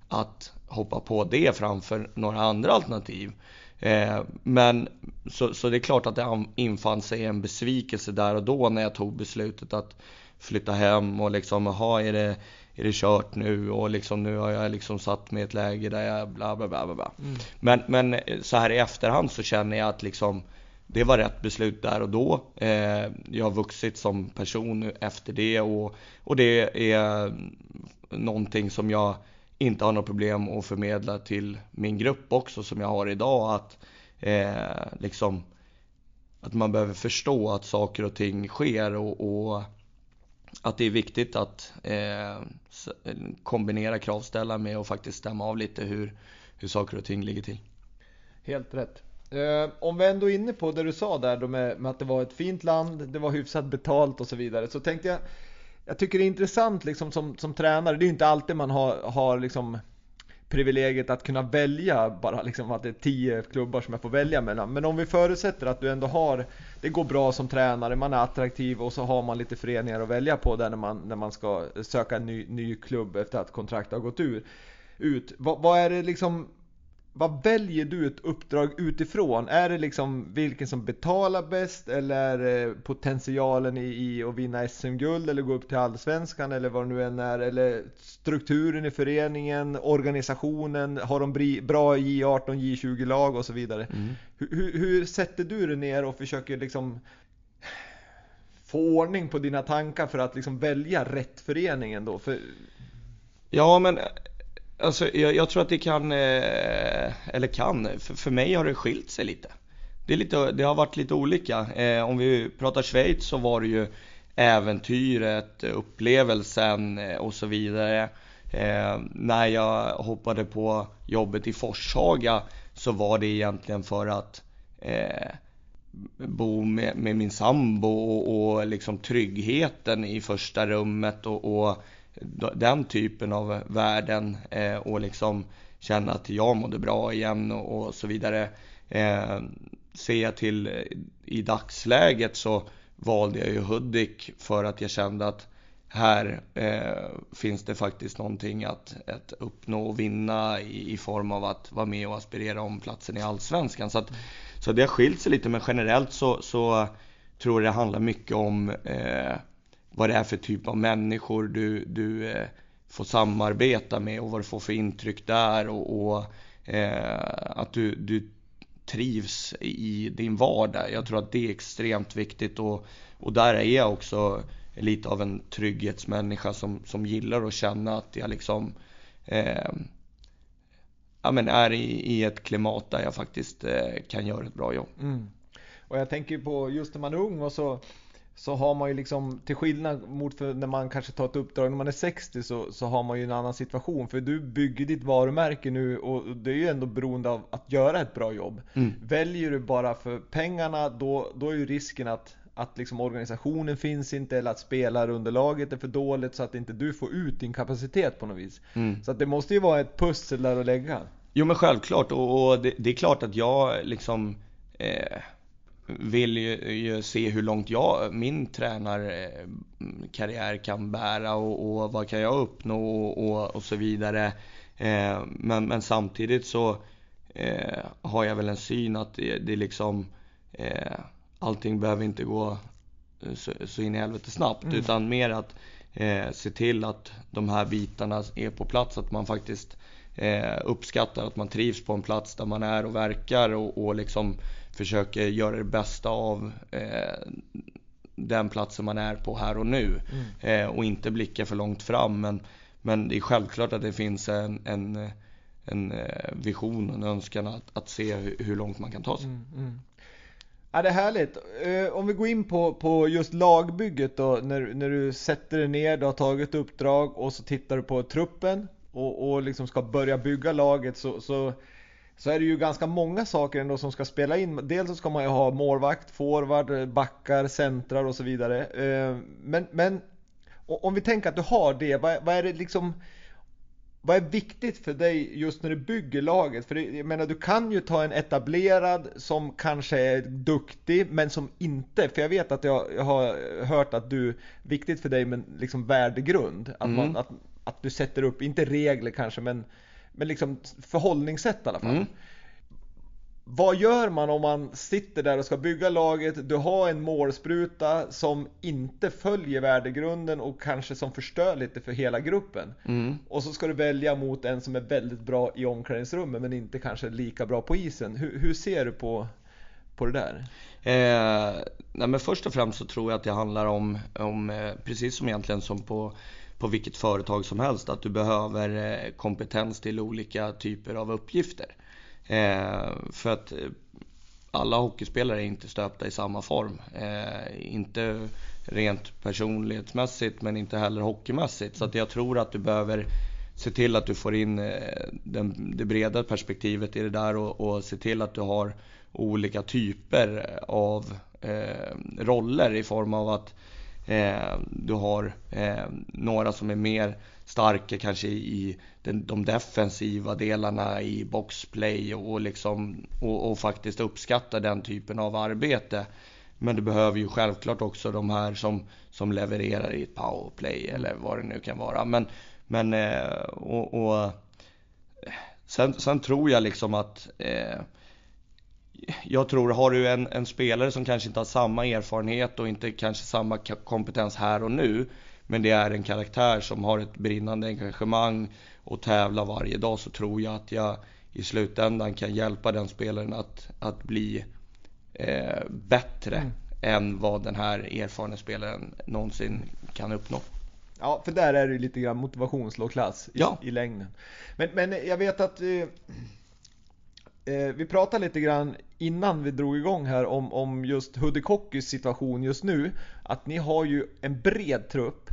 att hoppa på det framför några andra alternativ. Eh, men så, så det är klart att det infann sig en besvikelse där och då när jag tog beslutet att flytta hem och liksom, jaha, är det, är det kört nu och liksom nu har jag liksom satt mig i ett läge där jag bla bla bla bla. Mm. Men, men så här i efterhand så känner jag att liksom det var rätt beslut där och då. Eh, jag har vuxit som person efter det och, och det är någonting som jag inte har något problem att förmedla till min grupp också som jag har idag. Att, eh, liksom, att man behöver förstå att saker och ting sker och, och att det är viktigt att eh, kombinera kravställaren med att faktiskt stämma av lite hur, hur saker och ting ligger till. Helt rätt. Eh, om vi ändå är inne på det du sa där då med, med, att det var ett fint land, det var hyfsat betalt och så vidare. Så tänkte jag, jag tycker det är intressant liksom som, som tränare, det är ju inte alltid man har, har liksom privilegiet att kunna välja bara liksom att det är tio klubbar som jag får välja mellan. Men om vi förutsätter att du ändå har, det går bra som tränare, man är attraktiv och så har man lite föreningar att välja på där när man, när man ska söka en ny, ny klubb efter att kontraktet har gått ur, ut. Vad, vad är det liksom vad väljer du ett uppdrag utifrån? Är det liksom vilken som betalar bäst eller potentialen i, i att vinna SM-guld eller gå upp till Allsvenskan eller vad det nu än är? Eller strukturen i föreningen, organisationen, har de bra J18, J20-lag och så vidare? Mm. Hur, hur, sätter du dig ner och försöker liksom få ordning på dina tankar för att liksom välja rätt förening då? För... Ja, men Alltså, jag, jag, tror att det kan, eh, eller kan, för, för mig har det skilt sig lite. Det, är lite, det har varit lite olika. Eh, om vi pratar Schweiz så var det ju äventyret, upplevelsen eh, och så vidare. Eh, när jag hoppade på jobbet i Forshaga så var det egentligen för att eh, bo med, med, min sambo och, och liksom tryggheten i första rummet och, och den typen av värden eh, och liksom känna att jag mådde bra igen och, och så vidare. Eh, ser jag till i dagsläget så valde jag ju Hudik för att jag kände att här eh, finns det faktiskt någonting att, att uppnå och vinna i, i, form av att vara med och aspirera om platsen i Allsvenskan. Så, att, så det har skilt sig lite men generellt så, så tror jag det handlar mycket om eh, vad det är för typ av människor du, du eh, får samarbeta med och vad du får för intryck där och, och eh, att du, du trivs i din vardag. Jag tror att det är extremt viktigt och, och där är jag också lite av en trygghetsmänniska som, som gillar att känna att jag liksom eh, ja, men är i, i ett klimat där jag faktiskt eh, kan göra ett bra jobb. Mm. Och jag tänker på just när man är ung och så så har man ju liksom till skillnad mot för när man kanske tar ett uppdrag när man är 60 så, så har man ju en annan situation för du bygger ditt varumärke nu och det är ju ändå beroende av att göra ett bra jobb. Mm. Väljer du bara för pengarna då, då är ju risken att att liksom organisationen finns inte eller att spelarunderlaget är för dåligt så att inte du får ut din kapacitet på något vis. Mm. Så att det måste ju vara ett pussel där att lägga. Jo men självklart och, och det, det, är klart att jag liksom eh vill ju, ju, se hur långt jag, min tränarkarriär kan bära och, och vad kan jag uppnå och, och, och så vidare. Eh, men, men, samtidigt så eh, har jag väl en syn att det, det liksom eh, allting behöver inte gå så, så in i helvete snabbt mm. utan mer att eh, se till att de här bitarna är på plats, att man faktiskt eh, uppskattar att man trivs på en plats där man är och verkar och, och liksom försöker göra det bästa av eh, den platsen man är på här och nu mm. eh, och inte blicka för långt fram. Men, men det är självklart att det finns en, en, en eh, vision och en önskan att, att se hur, långt man kan ta sig. Mm, mm. Ja, det är härligt. Om vi går in på, på just lagbygget då, när, när du sätter dig ner, du har tagit uppdrag och så tittar du på truppen och, och liksom ska börja bygga laget så, så, så är det ju ganska många saker ändå som ska spela in. Dels så ska man ju ha målvakt, forward, backar, centrar och så vidare. Eh, men, men om vi tänker att du har det, vad, vad är det liksom vad är viktigt för dig just när du bygger laget? För jag menar, du kan ju ta en etablerad som kanske är duktig, men som inte, för jag vet att jag, jag har hört att du, viktigt för dig med liksom värdegrund, att, mm. man, att, att du sätter upp, inte regler kanske, men, men liksom förhållningssätt i alla fall. Mm. Vad gör man om man sitter där och ska bygga laget, du har en målspruta som inte följer värdegrunden och kanske som förstör lite för hela gruppen. Mm. Och så ska du välja mot en som är väldigt bra i omklädningsrummet men inte kanske lika bra på isen. Hur, hur ser du på, på det där? Eh, nej men först och främst så tror jag att det handlar om, om eh, precis som egentligen som på på vilket företag som helst, att du behöver eh, kompetens till olika typer av uppgifter. Eh, för att eh, alla hockeyspelare är inte stöpta i samma form. Inte rent personlighetsmässigt men inte heller hockeymässigt. Så att jag tror att du behöver se till att du får in den, det breda perspektivet i det där och, och se till att du har olika typer av eh, roller i form av att Eh, du har eh, några som är mer starka kanske i den, de defensiva delarna i boxplay och, liksom, och, och faktiskt uppskattar den typen av arbete. Men du behöver ju självklart också de här som, som levererar i ett powerplay eller vad det nu kan vara. Men, men eh, och, och sen, sen, tror jag liksom att eh, jag tror, har du en, en, spelare som kanske inte har samma erfarenhet och inte kanske samma kompetens här och nu men det är en karaktär som har ett brinnande engagemang och tävlar varje dag så tror jag att jag i slutändan kan hjälpa den spelaren att, att bli eh, bättre mm. än vad den här erfarna spelaren någonsin kan uppnå. Ja, för där är det lite grann motivationslågklass i, ja. i längden. Men, men jag vet att eh, eh, vi pratade lite grann innan vi drog igång här om, om just Hudikokys situation just nu. Att ni har ju en bred trupp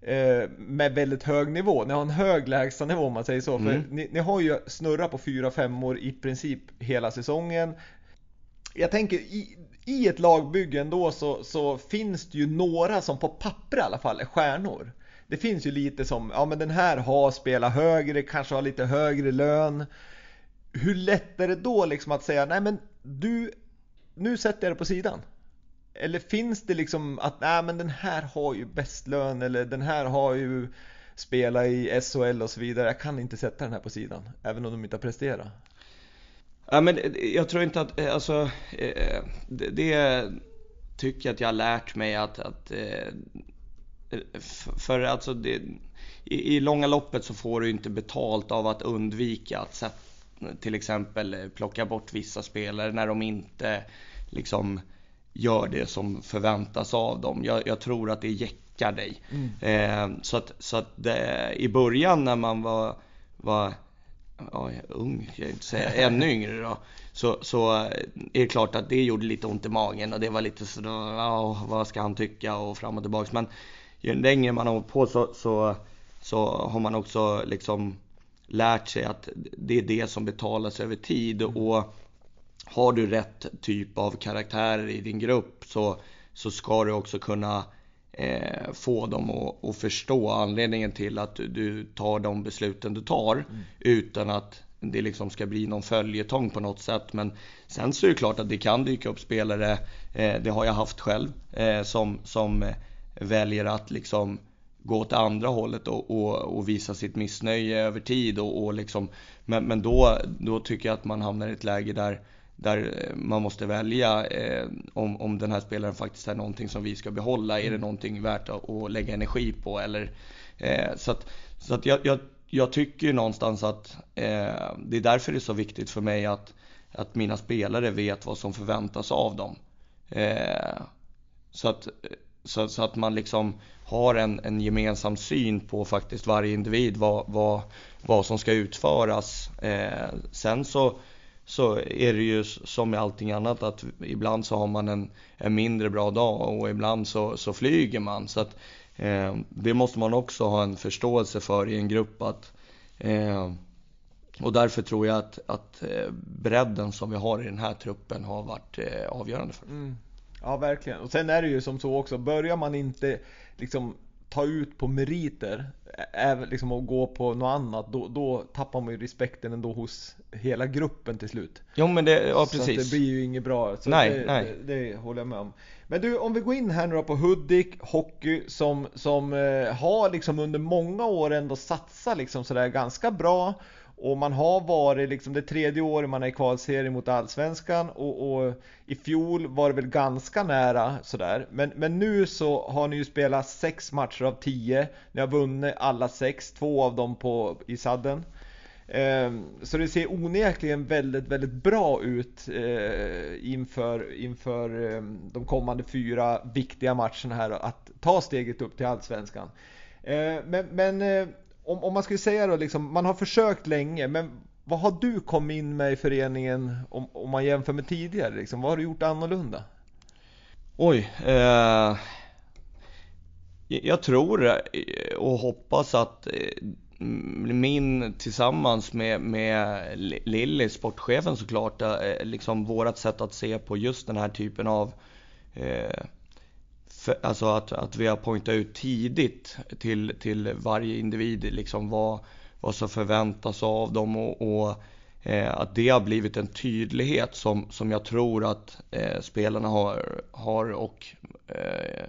eh, med väldigt hög nivå. Ni har en hög lägstanivå om man säger så. Mm. För ni, ni, har ju snurrat på 4-5 år i princip hela säsongen. Jag tänker i, i ett lagbygge ändå så, så finns det ju några som på papper i alla fall är stjärnor. Det finns ju lite som, ja men den här har spelat högre, kanske har lite högre lön. Hur lätt är det då liksom att säga, nej men du, nu sätter jag det på sidan. Eller finns det liksom att, nej men den här har ju bäst lön eller den här har ju spelat i SHL och så vidare. Jag kan inte sätta den här på sidan, även om de inte har presterat. Ja, men jag tror inte att, eh, alltså, eh, det, det tycker jag att jag har lärt mig att, att eh, för alltså det, i, i långa loppet så får du inte betalt av att undvika att sätta, till exempel plocka bort vissa spelare när de inte liksom gör det som förväntas av dem. Jag, jag tror att det jäckar dig. Mm. Eh, så att, så att det, i början när man var, var ja, ung, jag inte säga, ännu yngre då. Så, så är det klart att det gjorde lite ont i magen och det var lite så ja, vad ska han tycka och fram och tillbaks. Men ju längre man har hållit på så, så, så har man också liksom lärt sig att det är det som betalas över tid. Mm. Och har du rätt typ av karaktärer i din grupp så, så ska du också kunna eh, få dem att, att, förstå anledningen till att du, du tar de besluten du tar mm. utan att det liksom ska bli någon följetong på något sätt. Men sen så är det klart att det kan dyka upp spelare, eh, det har jag haft själv, eh, som, som väljer att liksom gå åt andra hållet och, och, och, visa sitt missnöje över tid. Och, och liksom, men men då, då tycker jag att man hamnar i ett läge där där eh, man måste välja eh, om, om den här spelaren faktiskt är någonting som vi ska behålla. Är det mm. någonting värt att, att lägga energi på? Eller, eh, så att, så att jag, jag, jag tycker någonstans att eh, det är därför det är så viktigt för mig att, att mina spelare vet vad som förväntas av dem. Eh, så, att, så, så, att man liksom har en, en gemensam syn på faktiskt varje individ, vad, vad, vad som ska utföras. Eh, sen så så är det ju som med allting annat att ibland så har man en, en mindre bra dag och ibland så, så flyger man. Så att, eh, det måste man också ha en förståelse för i en grupp att Eh, och därför tror jag att, att eh, bredden som vi har i den här truppen har varit eh, avgörande för mm. Ja, verkligen. Och sen är det ju som så också, börjar man inte liksom ta ut på meriter, även liksom att gå på något annat, då, då tappar man ju respekten ändå hos hela gruppen till slut. Jo men det, ja Så precis. att det blir ju inget bra. Så Nej, det, nej. Det, det håller jag med om. Men du, om vi går in här nu då på Hudik Hockey som, som eh, har liksom under många år ändå satsat liksom sådär ganska bra. Och man har varit liksom det tredje året man är i kvalserien mot Allsvenskan och, och i fjol var det väl ganska nära sådär. Men, men nu så har ni ju spelat sex matcher av tio. Ni har vunnit alla sex, två av dem på, i sadden. Ehm, så det ser onekligen väldigt, väldigt bra ut eh, inför, inför eh, de kommande fyra viktiga matcherna här att ta steget upp till Allsvenskan. Eh, Men, men eh, om, om man skulle säga då liksom, man har försökt länge, men vad har du kommit in med i föreningen om, om man jämför med tidigare? Liksom? Vad har du gjort annorlunda? Oj. Eh, jag tror eh, och hoppas att eh, min tillsammans med, med Lilly, sportchefen såklart, eh, liksom vårat sätt att se på just den här typen av eh, för, alltså att, att vi har poängtat ut tidigt till, till varje individ liksom vad, vad som förväntas av dem och, och eh, att det har blivit en tydlighet som, som jag tror att eh, spelarna har, har och eh,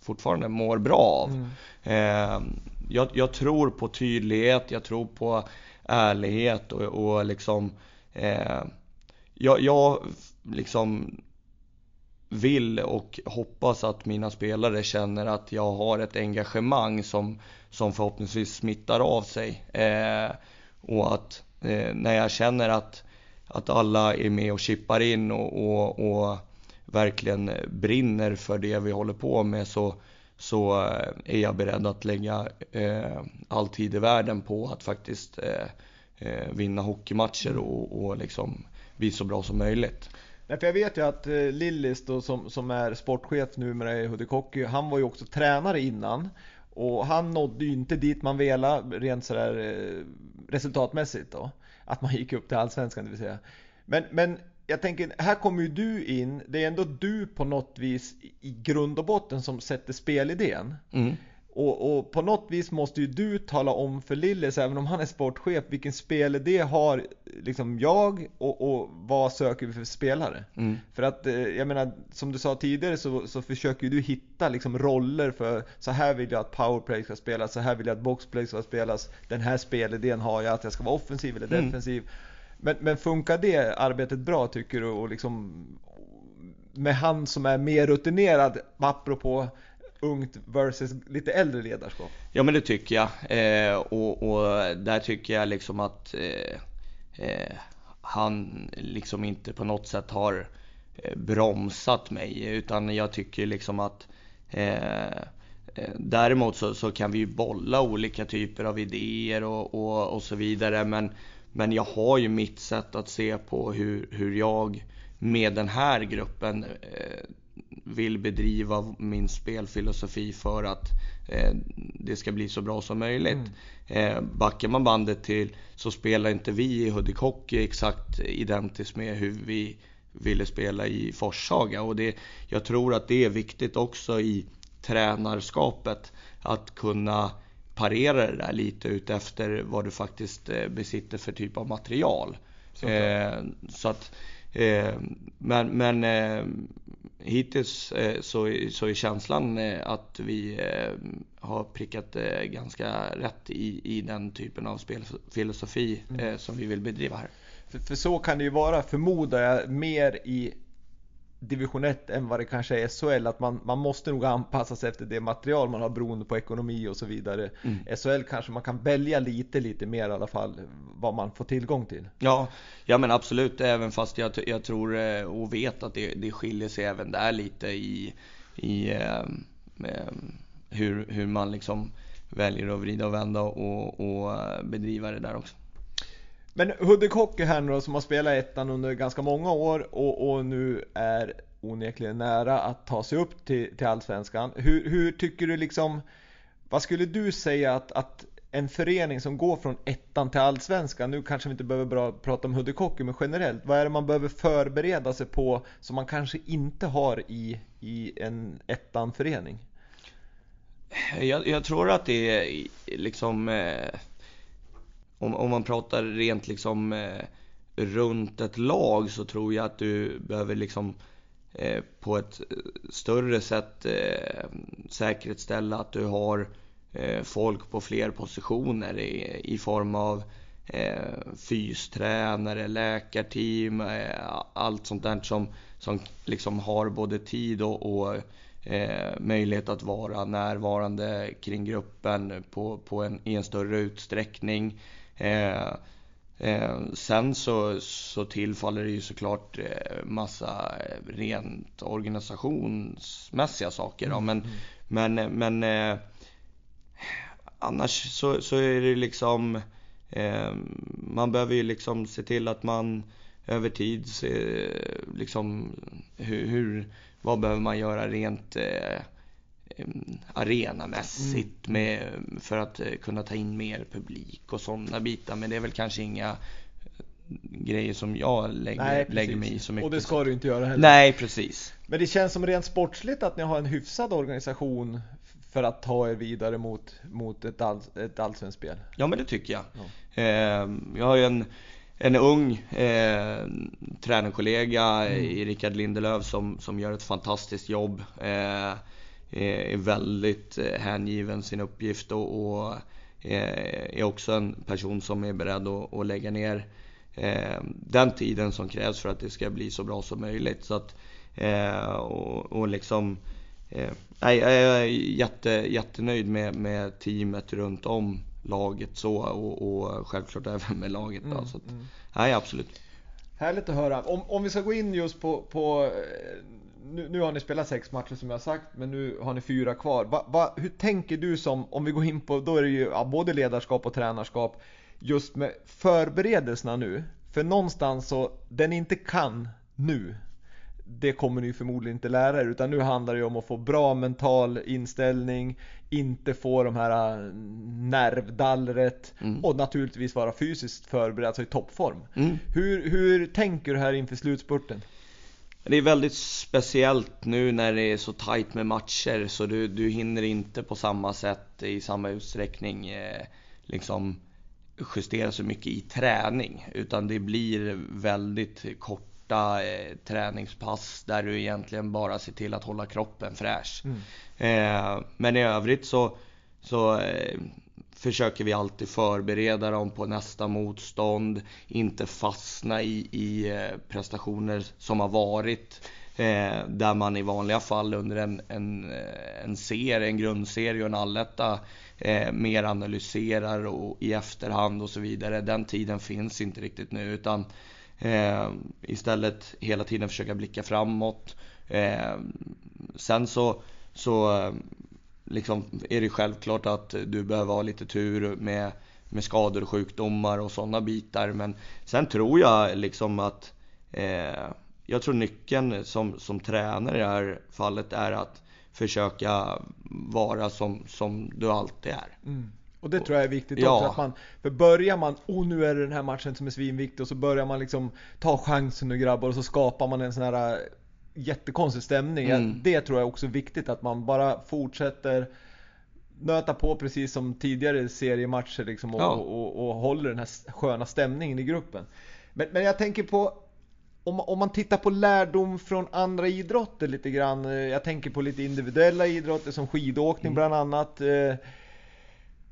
fortfarande mår bra av. Mm. Eh, jag, jag tror på tydlighet, jag tror på ärlighet och, och liksom eh, jag, jag liksom vill och hoppas att mina spelare känner att jag har ett engagemang som, som förhoppningsvis smittar av sig. Eh, och att eh, när jag känner att, att alla är med och chippar in och, och, och verkligen brinner för det vi håller på med så, så eh, är jag beredd att lägga eh, all tid i världen på att faktiskt eh, eh, vinna hockeymatcher och, och liksom bli så bra som möjligt. Nej, för jag vet ju att eh, Lillis då, som, som är sportchef numera i Hudik Hockey, han var ju också tränare innan. Och han nådde ju inte dit man velade rent sådär eh, resultatmässigt då. Att man gick upp till Allsvenskan det vill säga. Men, men jag tänker, här kommer ju du in. Det är ändå du på något vis i grund och botten som sätter spelidén. Mm. Och, och på något vis måste ju du tala om för Lillis, även om han är sportchef, vilken spelidé har liksom jag och, och vad söker vi för spelare? Mm. För att eh, jag menar, som du sa tidigare så, så försöker du hitta liksom roller för så här vill jag att powerplay ska spelas, så här vill jag att boxplay ska spelas, den här spelidén har jag, att jag ska vara offensiv eller Mm. defensiv. Men, men funkar det arbetet bra tycker du? Och liksom, med han som är mer rutinerad, apropå ungt versus lite äldre ledarskap? Ja men det tycker jag. Eh, och, och där tycker jag liksom att eh, eh, han liksom inte på något sätt har eh, bromsat mig. Utan jag tycker liksom att eh, eh, Däremot så, så kan vi ju bolla olika typer av idéer och, och, och så vidare. Men, men jag har ju mitt sätt att se på hur, hur jag med den här gruppen eh, vill bedriva min spelfilosofi för att eh, det ska bli så bra som möjligt. Eh, backar man bandet till så spelar inte vi i Hudik Hockey exakt identiskt med hur vi ville spela i Forshaga och det, jag tror att det är viktigt också i tränarskapet att kunna parera det där lite utefter vad du faktiskt eh, besitter för typ av material. Eh, så att, men men eh, hittills eh, så, så är känslan eh, att vi eh, har prickat eh, ganska rätt i, i den typen av spelfilosofi eh, som vi vill bedriva här. För, för så kan det ju vara, förmodar jag, mer i division 1 än vad det kanske är SHL. Att man, man måste nog anpassa sig efter det material man har beroende på ekonomi och så vidare. Mm. SHL kanske man kan välja lite, lite mer i alla fall vad man får tillgång till. Ja, ja men absolut, även fast jag, jag tror eh, och vet att det, det skiljer sig även där lite i, i eh, eh, hur, hur man liksom väljer att vrida och vända och, och eh, bedriva det där också. Men Hudik Hockey här nu då, som har spelat i ettan under ganska många år och, och nu är onekligen nära att ta sig upp till, till Allsvenskan. Hur, hur tycker du liksom, vad skulle du säga att, att en förening som går från ettan till allsvenskan, nu kanske vi inte behöver bra, prata om Hudik Hockey, men generellt, vad är det man behöver förbereda sig på som man kanske inte har i, i en ettan-förening? Jag, jag, tror att det är liksom, eh, om, om, man pratar rent liksom eh, runt ett lag så tror jag att du behöver liksom eh, på ett eh, större sätt eh, säkerställa att du har eh, folk på fler positioner i, i form av eh, fystränare, läkarteam, eh, allt sånt där som, som liksom har både tid och, och eh, möjlighet att vara närvarande kring gruppen på, på en, i en större utsträckning. Eh, eh, sen så, så tillfaller det ju såklart eh, massa rent organisationsmässiga saker. Då. Men, mm. men, men eh, annars så, så är det liksom eh, man behöver ju liksom se till att man över tid se, liksom hur, hur vad behöver man göra rent eh, arenamässigt mm. med, för att eh, kunna ta in mer publik och sådana bitar. Men det är väl kanske inga eh, grejer som jag lägger, Nej, lägger mig i så mycket. Och det ska du inte göra heller. Nej, precis. Men det känns som rent sportsligt att ni har en hyfsad organisation för att ta er vidare mot, mot ett, all, ett allsvenskt spel. Ja, men det tycker jag. Ja. Eh, jag har ju en en ung eh, tränarkollega mm. i Rickard Lindelöf som, som gör ett fantastiskt jobb. Eh, är väldigt eh, hängiven sin uppgift och, och eh, är också en person som är beredd att, att lägga ner eh, den tiden som krävs för att det ska bli så bra som möjligt. Så att, eh, och, och liksom, jag är jätte, jättenöjd med, med teamet runt om laget så och, och självklart även med laget. Mm, då, så att, mm. Nej, absolut. Härligt att höra. Om, om vi ska gå in just på, på eh, nu, nu, har ni spelat sex matcher som jag sagt, men nu har ni fyra kvar. Va, va, hur tänker du som, om vi går in på, då är det ju ja, både ledarskap och tränarskap, just med förberedelserna nu. För någonstans så, den inte kan nu, det kommer ni förmodligen inte lära er utan nu handlar det om att få bra mental inställning, inte få de här äh, nervdallret mm. och naturligtvis vara fysiskt förberedd, alltså i toppform. Mm. Hur, hur tänker du här inför slutspurten? Det är väldigt speciellt nu när det är så tajt med matcher så du, du hinner inte på samma sätt i samma utsträckning eh, liksom justera så mycket i träning utan det blir väldigt kort korta eh, träningspass där du egentligen bara ser till att hålla kroppen fräsch. Mm. Eh, men i övrigt så, så eh, försöker vi alltid förbereda dem på nästa motstånd, inte fastna i, i eh, prestationer som har varit. Eh, där man i vanliga fall under en, en, eh, en serie, en grundserie och en alletta eh, mer analyserar och i efterhand och så vidare. Den tiden finns inte riktigt nu utan Eh, istället hela tiden försöka blicka framåt. Eh, sen så, så eh, liksom är det självklart att du behöver ha lite tur med, med skador och sjukdomar och sådana bitar. Men sen tror jag liksom att eh, jag tror nyckeln som, som tränare i det här fallet är att försöka vara som, som du alltid är. Mm. Och det tror jag är viktigt ja. också. Att man, för börjar man, oh nu är det den här matchen som är svinviktig och så börjar man liksom ta chansen nu grabbar och så skapar man en sån här jättekonstig stämning. Mm. Det tror jag också är viktigt att man bara fortsätter nöta på precis som tidigare seriematcher liksom och, ja. och, och, och, håller den här sköna stämningen i gruppen. Men, men jag tänker på om, om man tittar på lärdom från andra idrotter lite grann. Eh, jag tänker på lite individuella idrotter som skidåkning mm. bland annat.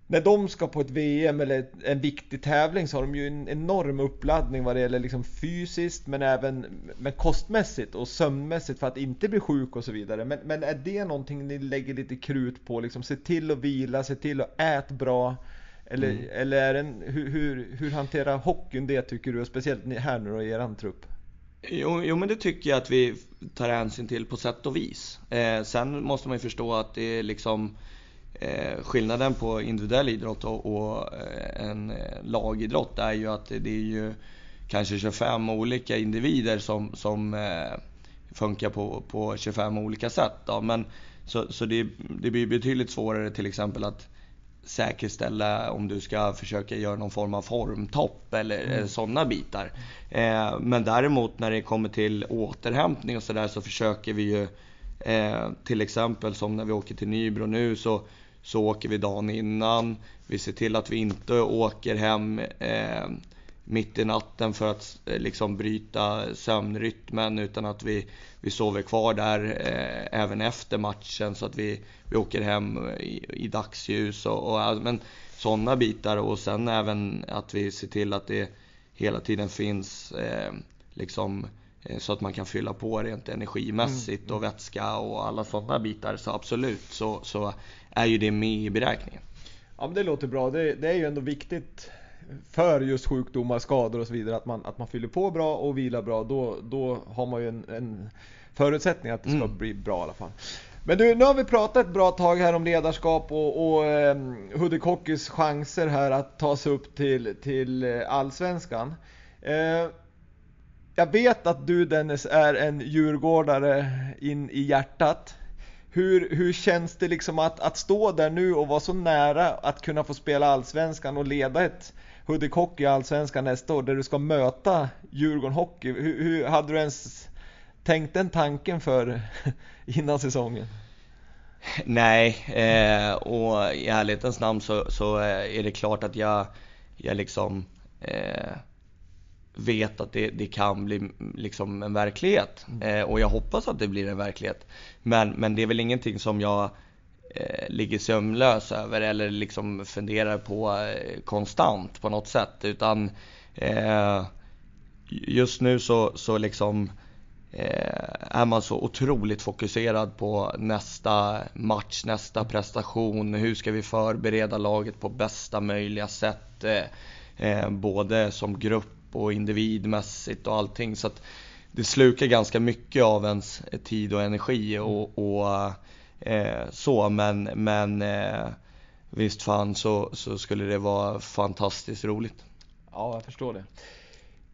När de ska på ett VM eller en viktig tävling så har de ju en enorm uppladdning vad det gäller liksom fysiskt men även med kostmässigt och sömnmässigt för att inte bli sjuk och så vidare. Men, men är det någonting ni lägger lite krut på? Liksom, se till att vila, se till att äta bra. Eller, mm. eller är den, hur, hur, hur hanterar hockeyn det tycker du? Speciellt här nu då i eran trupp. Jo, jo, men det tycker jag att vi tar hänsyn till på sätt och vis. Eh, sen måste man ju förstå att det är liksom skillnaden på individuell idrott och, eh, en eh, lagidrott är ju att det är ju kanske 25 olika individer som, som eh, funkar på, på 25 olika sätt. Då. Men, så så det, det blir betydligt svårare till exempel att säkerställa om du ska försöka göra någon form av formtopp eller mm. sådana bitar. Eh, men däremot när det kommer till återhämtning och sådär så försöker vi ju eh, till exempel som när vi åker till Nybro nu så, så åker vi dagen innan. Vi ser till att vi inte åker hem eh, mitt i natten för att eh, liksom bryta sömnrytmen utan att vi, vi sover kvar där eh, även efter matchen så att vi, vi åker hem i, i dagsljus och, och men sådana bitar och sen även att vi ser till att det hela tiden finns eh, liksom eh, så att man kan fylla på rent energimässigt mm. och vätska och alla sådana bitar. Så absolut så, så är ju det med i beräkningen. Ja men det låter bra. Det, det är ju ändå viktigt för just sjukdomar, skador och så vidare att man, att man fyller på bra och vilar bra. Då, då har man ju en, en förutsättning att det ska mm. bli bra i alla fall. Men du, nu har vi pratat ett bra tag här om ledarskap och, och eh, Hudik Hockeys chanser här att ta sig upp till, till eh, Allsvenskan. Eh, jag vet att du Dennis är en djurgårdare in i hjärtat. Hur, hur känns det liksom att, att stå där nu och vara så nära att kunna få spela Allsvenskan och leda ett Hudik Hockey i Allsvenskan nästa år där du ska möta Djurgården Hockey. Hur, hur hade du ens tänkt den tanken för innan säsongen? Nej, eh, och i ärlighetens namn så, så, eh, är det klart att jag, jag liksom eh, vet att det, det, kan bli liksom en verklighet. Mm. Eh, och jag hoppas att det blir en verklighet. Men, men det är väl ingenting som jag eh, ligger sömnlös över eller liksom funderar på eh, konstant på något sätt. Utan eh, just nu så, så liksom eh, är man så otroligt fokuserad på nästa match, nästa prestation. Hur ska vi förbereda laget på bästa möjliga sätt? Eh, både som grupp och individmässigt och allting. Så att det slukar ganska mycket av ens tid och energi och, och eh, så men, men eh, visst fan så, så skulle det vara fantastiskt roligt. Ja, jag förstår det.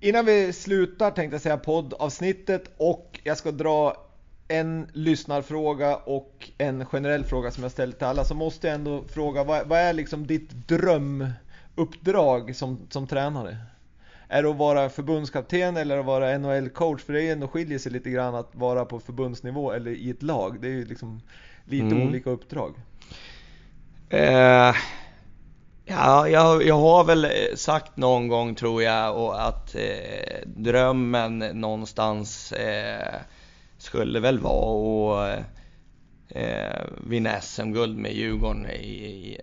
Innan vi slutar tänkte jag säga poddavsnittet och jag ska dra en lyssnarfråga och en generell fråga som jag ställt till alla så måste jag ändå fråga vad, vad är liksom ditt drömuppdrag som, som tränare? Är det att vara förbundskapten eller att vara NHL-coach? För det är ändå skiljer sig lite grann att vara på förbundsnivå eller i ett lag. Det är ju liksom lite mm. olika uppdrag. Eh, ja, jag, jag har väl sagt någon gång tror jag och att eh, drömmen någonstans eh, skulle väl vara att eh, vinna SM-guld med Djurgården i, i,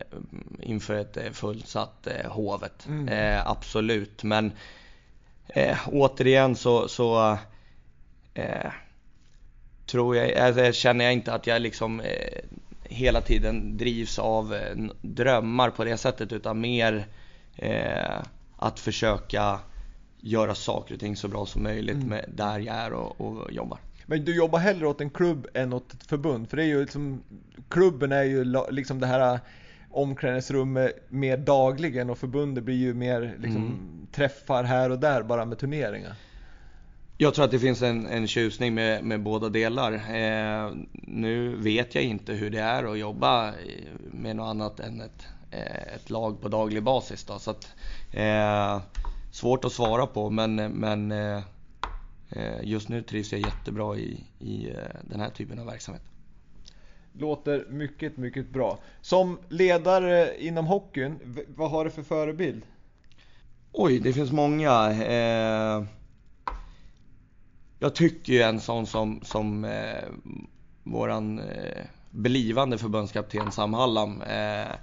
inför ett eh, fullsatt eh, Hovet. Mm. Eh, absolut, men eh, återigen så, så eh, tror jag, alltså, känner jag inte att jag liksom eh, hela tiden drivs av drömmar på det sättet utan mer att försöka göra saker och ting så bra som möjligt mm. där jag är och, och, jobbar. Men du jobbar hellre åt en klubb än åt ett förbund? För det är ju liksom, klubben är ju liksom det här omklädningsrummet mer dagligen och förbundet blir ju mer liksom, mm. träffar här och där bara med turneringar. Jag tror att det finns en, en tjusning med, med båda delar. Eh, nu vet jag inte hur det är att jobba med något annat än ett, eh, ett lag på daglig basis. Då. Så att, eh, svårt att svara på men, men eh, eh just nu trivs jag jättebra i, i eh, den här typen av verksamhet. Låter mycket, mycket bra. Som ledare inom hockeyn, vad har du för förebild? Oj, det finns många. Eh, jag tycker ju en sån som, som eh, våran eh, blivande förbundskapten Sam Hallam. Eh,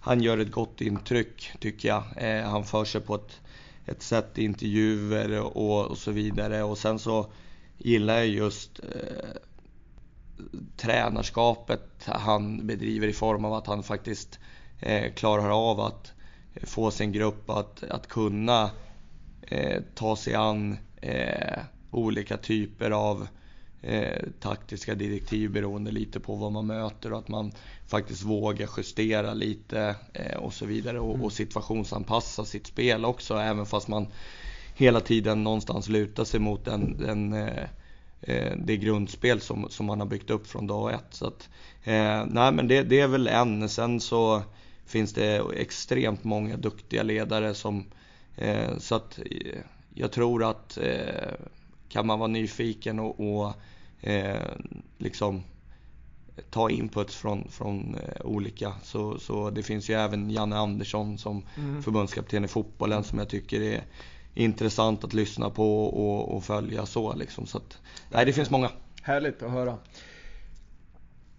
han gör ett gott intryck tycker jag. Eh, han för sig på ett, ett sätt i intervjuer och, och så vidare. Och sen så gillar jag just eh, tränarskapet han bedriver i form av att han faktiskt eh, klarar av att få sin grupp att, att kunna eh, ta sig an eh, olika typer av eh, taktiska direktiv beroende lite på vad man möter och att man faktiskt vågar justera lite eh, och så vidare och, mm. och situationsanpassa sitt spel också även fast man hela tiden någonstans lutar sig mot den, den eh, eh, det grundspel som, som man har byggt upp från dag ett. Så att, eh, nej men det, det är väl en. Sen så finns det extremt många duktiga ledare som eh, så att eh, jag tror att eh, kan man vara nyfiken och, och eh, liksom ta input från, från eh, olika. Så, så det finns ju även Janne Andersson som mm. förbundskapten i fotbollen som jag tycker är intressant att lyssna på och, och följa så liksom. Så att, nej, det finns många. Härligt att höra.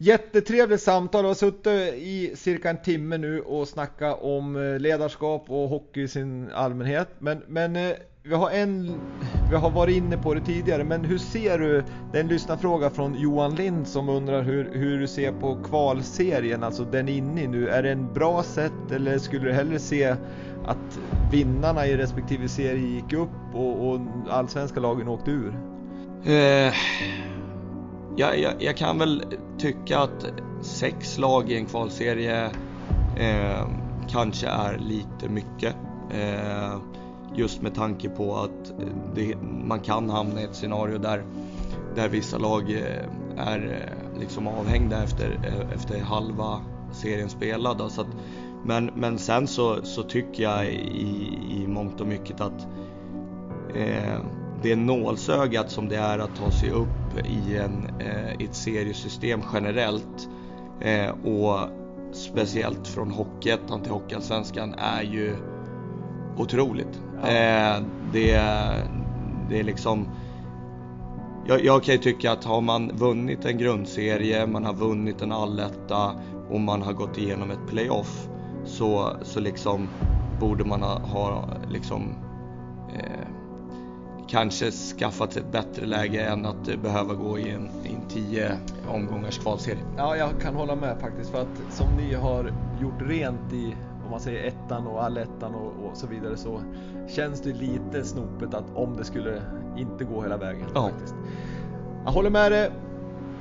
Jättetrevligt samtal. Jag har suttit i cirka en timme nu och snackat om eh, ledarskap och hockey i sin allmänhet. Men, men eh, vi har en, vi har varit inne på det tidigare, men hur ser du, det är en lyssnarfråga från Johan Lind som undrar hur, hur du ser på kvalserien, alltså den inne i nu. Är det en bra sätt eller skulle du hellre se att vinnarna i respektive serie gick upp och, och allsvenska lagen åkte ur? Eh, jag, jag, jag, kan väl tycka att sex lag i en kvalserie eh, kanske är lite mycket. Eh, just med tanke på att det, man kan hamna i ett scenario där, där vissa lag eh, är eh, liksom avhängda efter, eh, efter halva serien spelad. Så att, men, men sen så, så tycker jag i, i mångt och mycket att eh, det nålsögat som det är att ta sig upp i, en, eh, ett seriesystem generellt eh, och speciellt från Hockeyettan till Hockeyallsvenskan är ju otroligt. Ja. Eh, det, det är liksom jag, jag kan ju tycka att har man vunnit en grundserie, man har vunnit en alletta och man har gått igenom ett playoff så, så liksom borde man ha, ha liksom eh, kanske skaffat ett bättre läge än att behöva gå i en, i en tio omgångars kvalserie. Ja, jag kan hålla med faktiskt för att som ni har gjort rent i om man säger ettan och allettan och, och så vidare så känns det lite snopet att om det skulle inte gå hela vägen. Ja. Faktiskt. Jag håller med dig.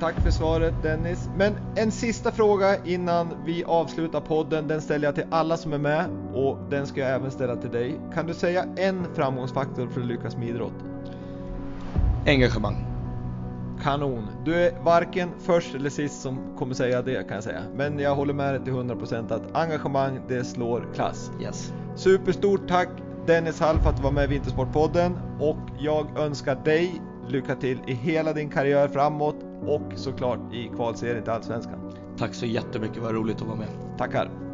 Tack för svaret Dennis. Men en sista fråga innan vi avslutar podden. Den ställer jag till alla som är med och den ska jag även ställa till dig. Kan du säga en framgångsfaktor för att lyckas med idrott? Engagemang. Kanon. Du är varken först eller sist som kommer säga det kan jag säga. Men jag håller med dig till 100% att engagemang det slår klass. Yes. Superstort tack Dennis Hall för att du var med i Vintersportpodden och jag önskar dig lycka till i hela din karriär framåt och såklart i kvalserien till Allsvenskan. Tack så jättemycket, vad roligt att vara med. Tackar.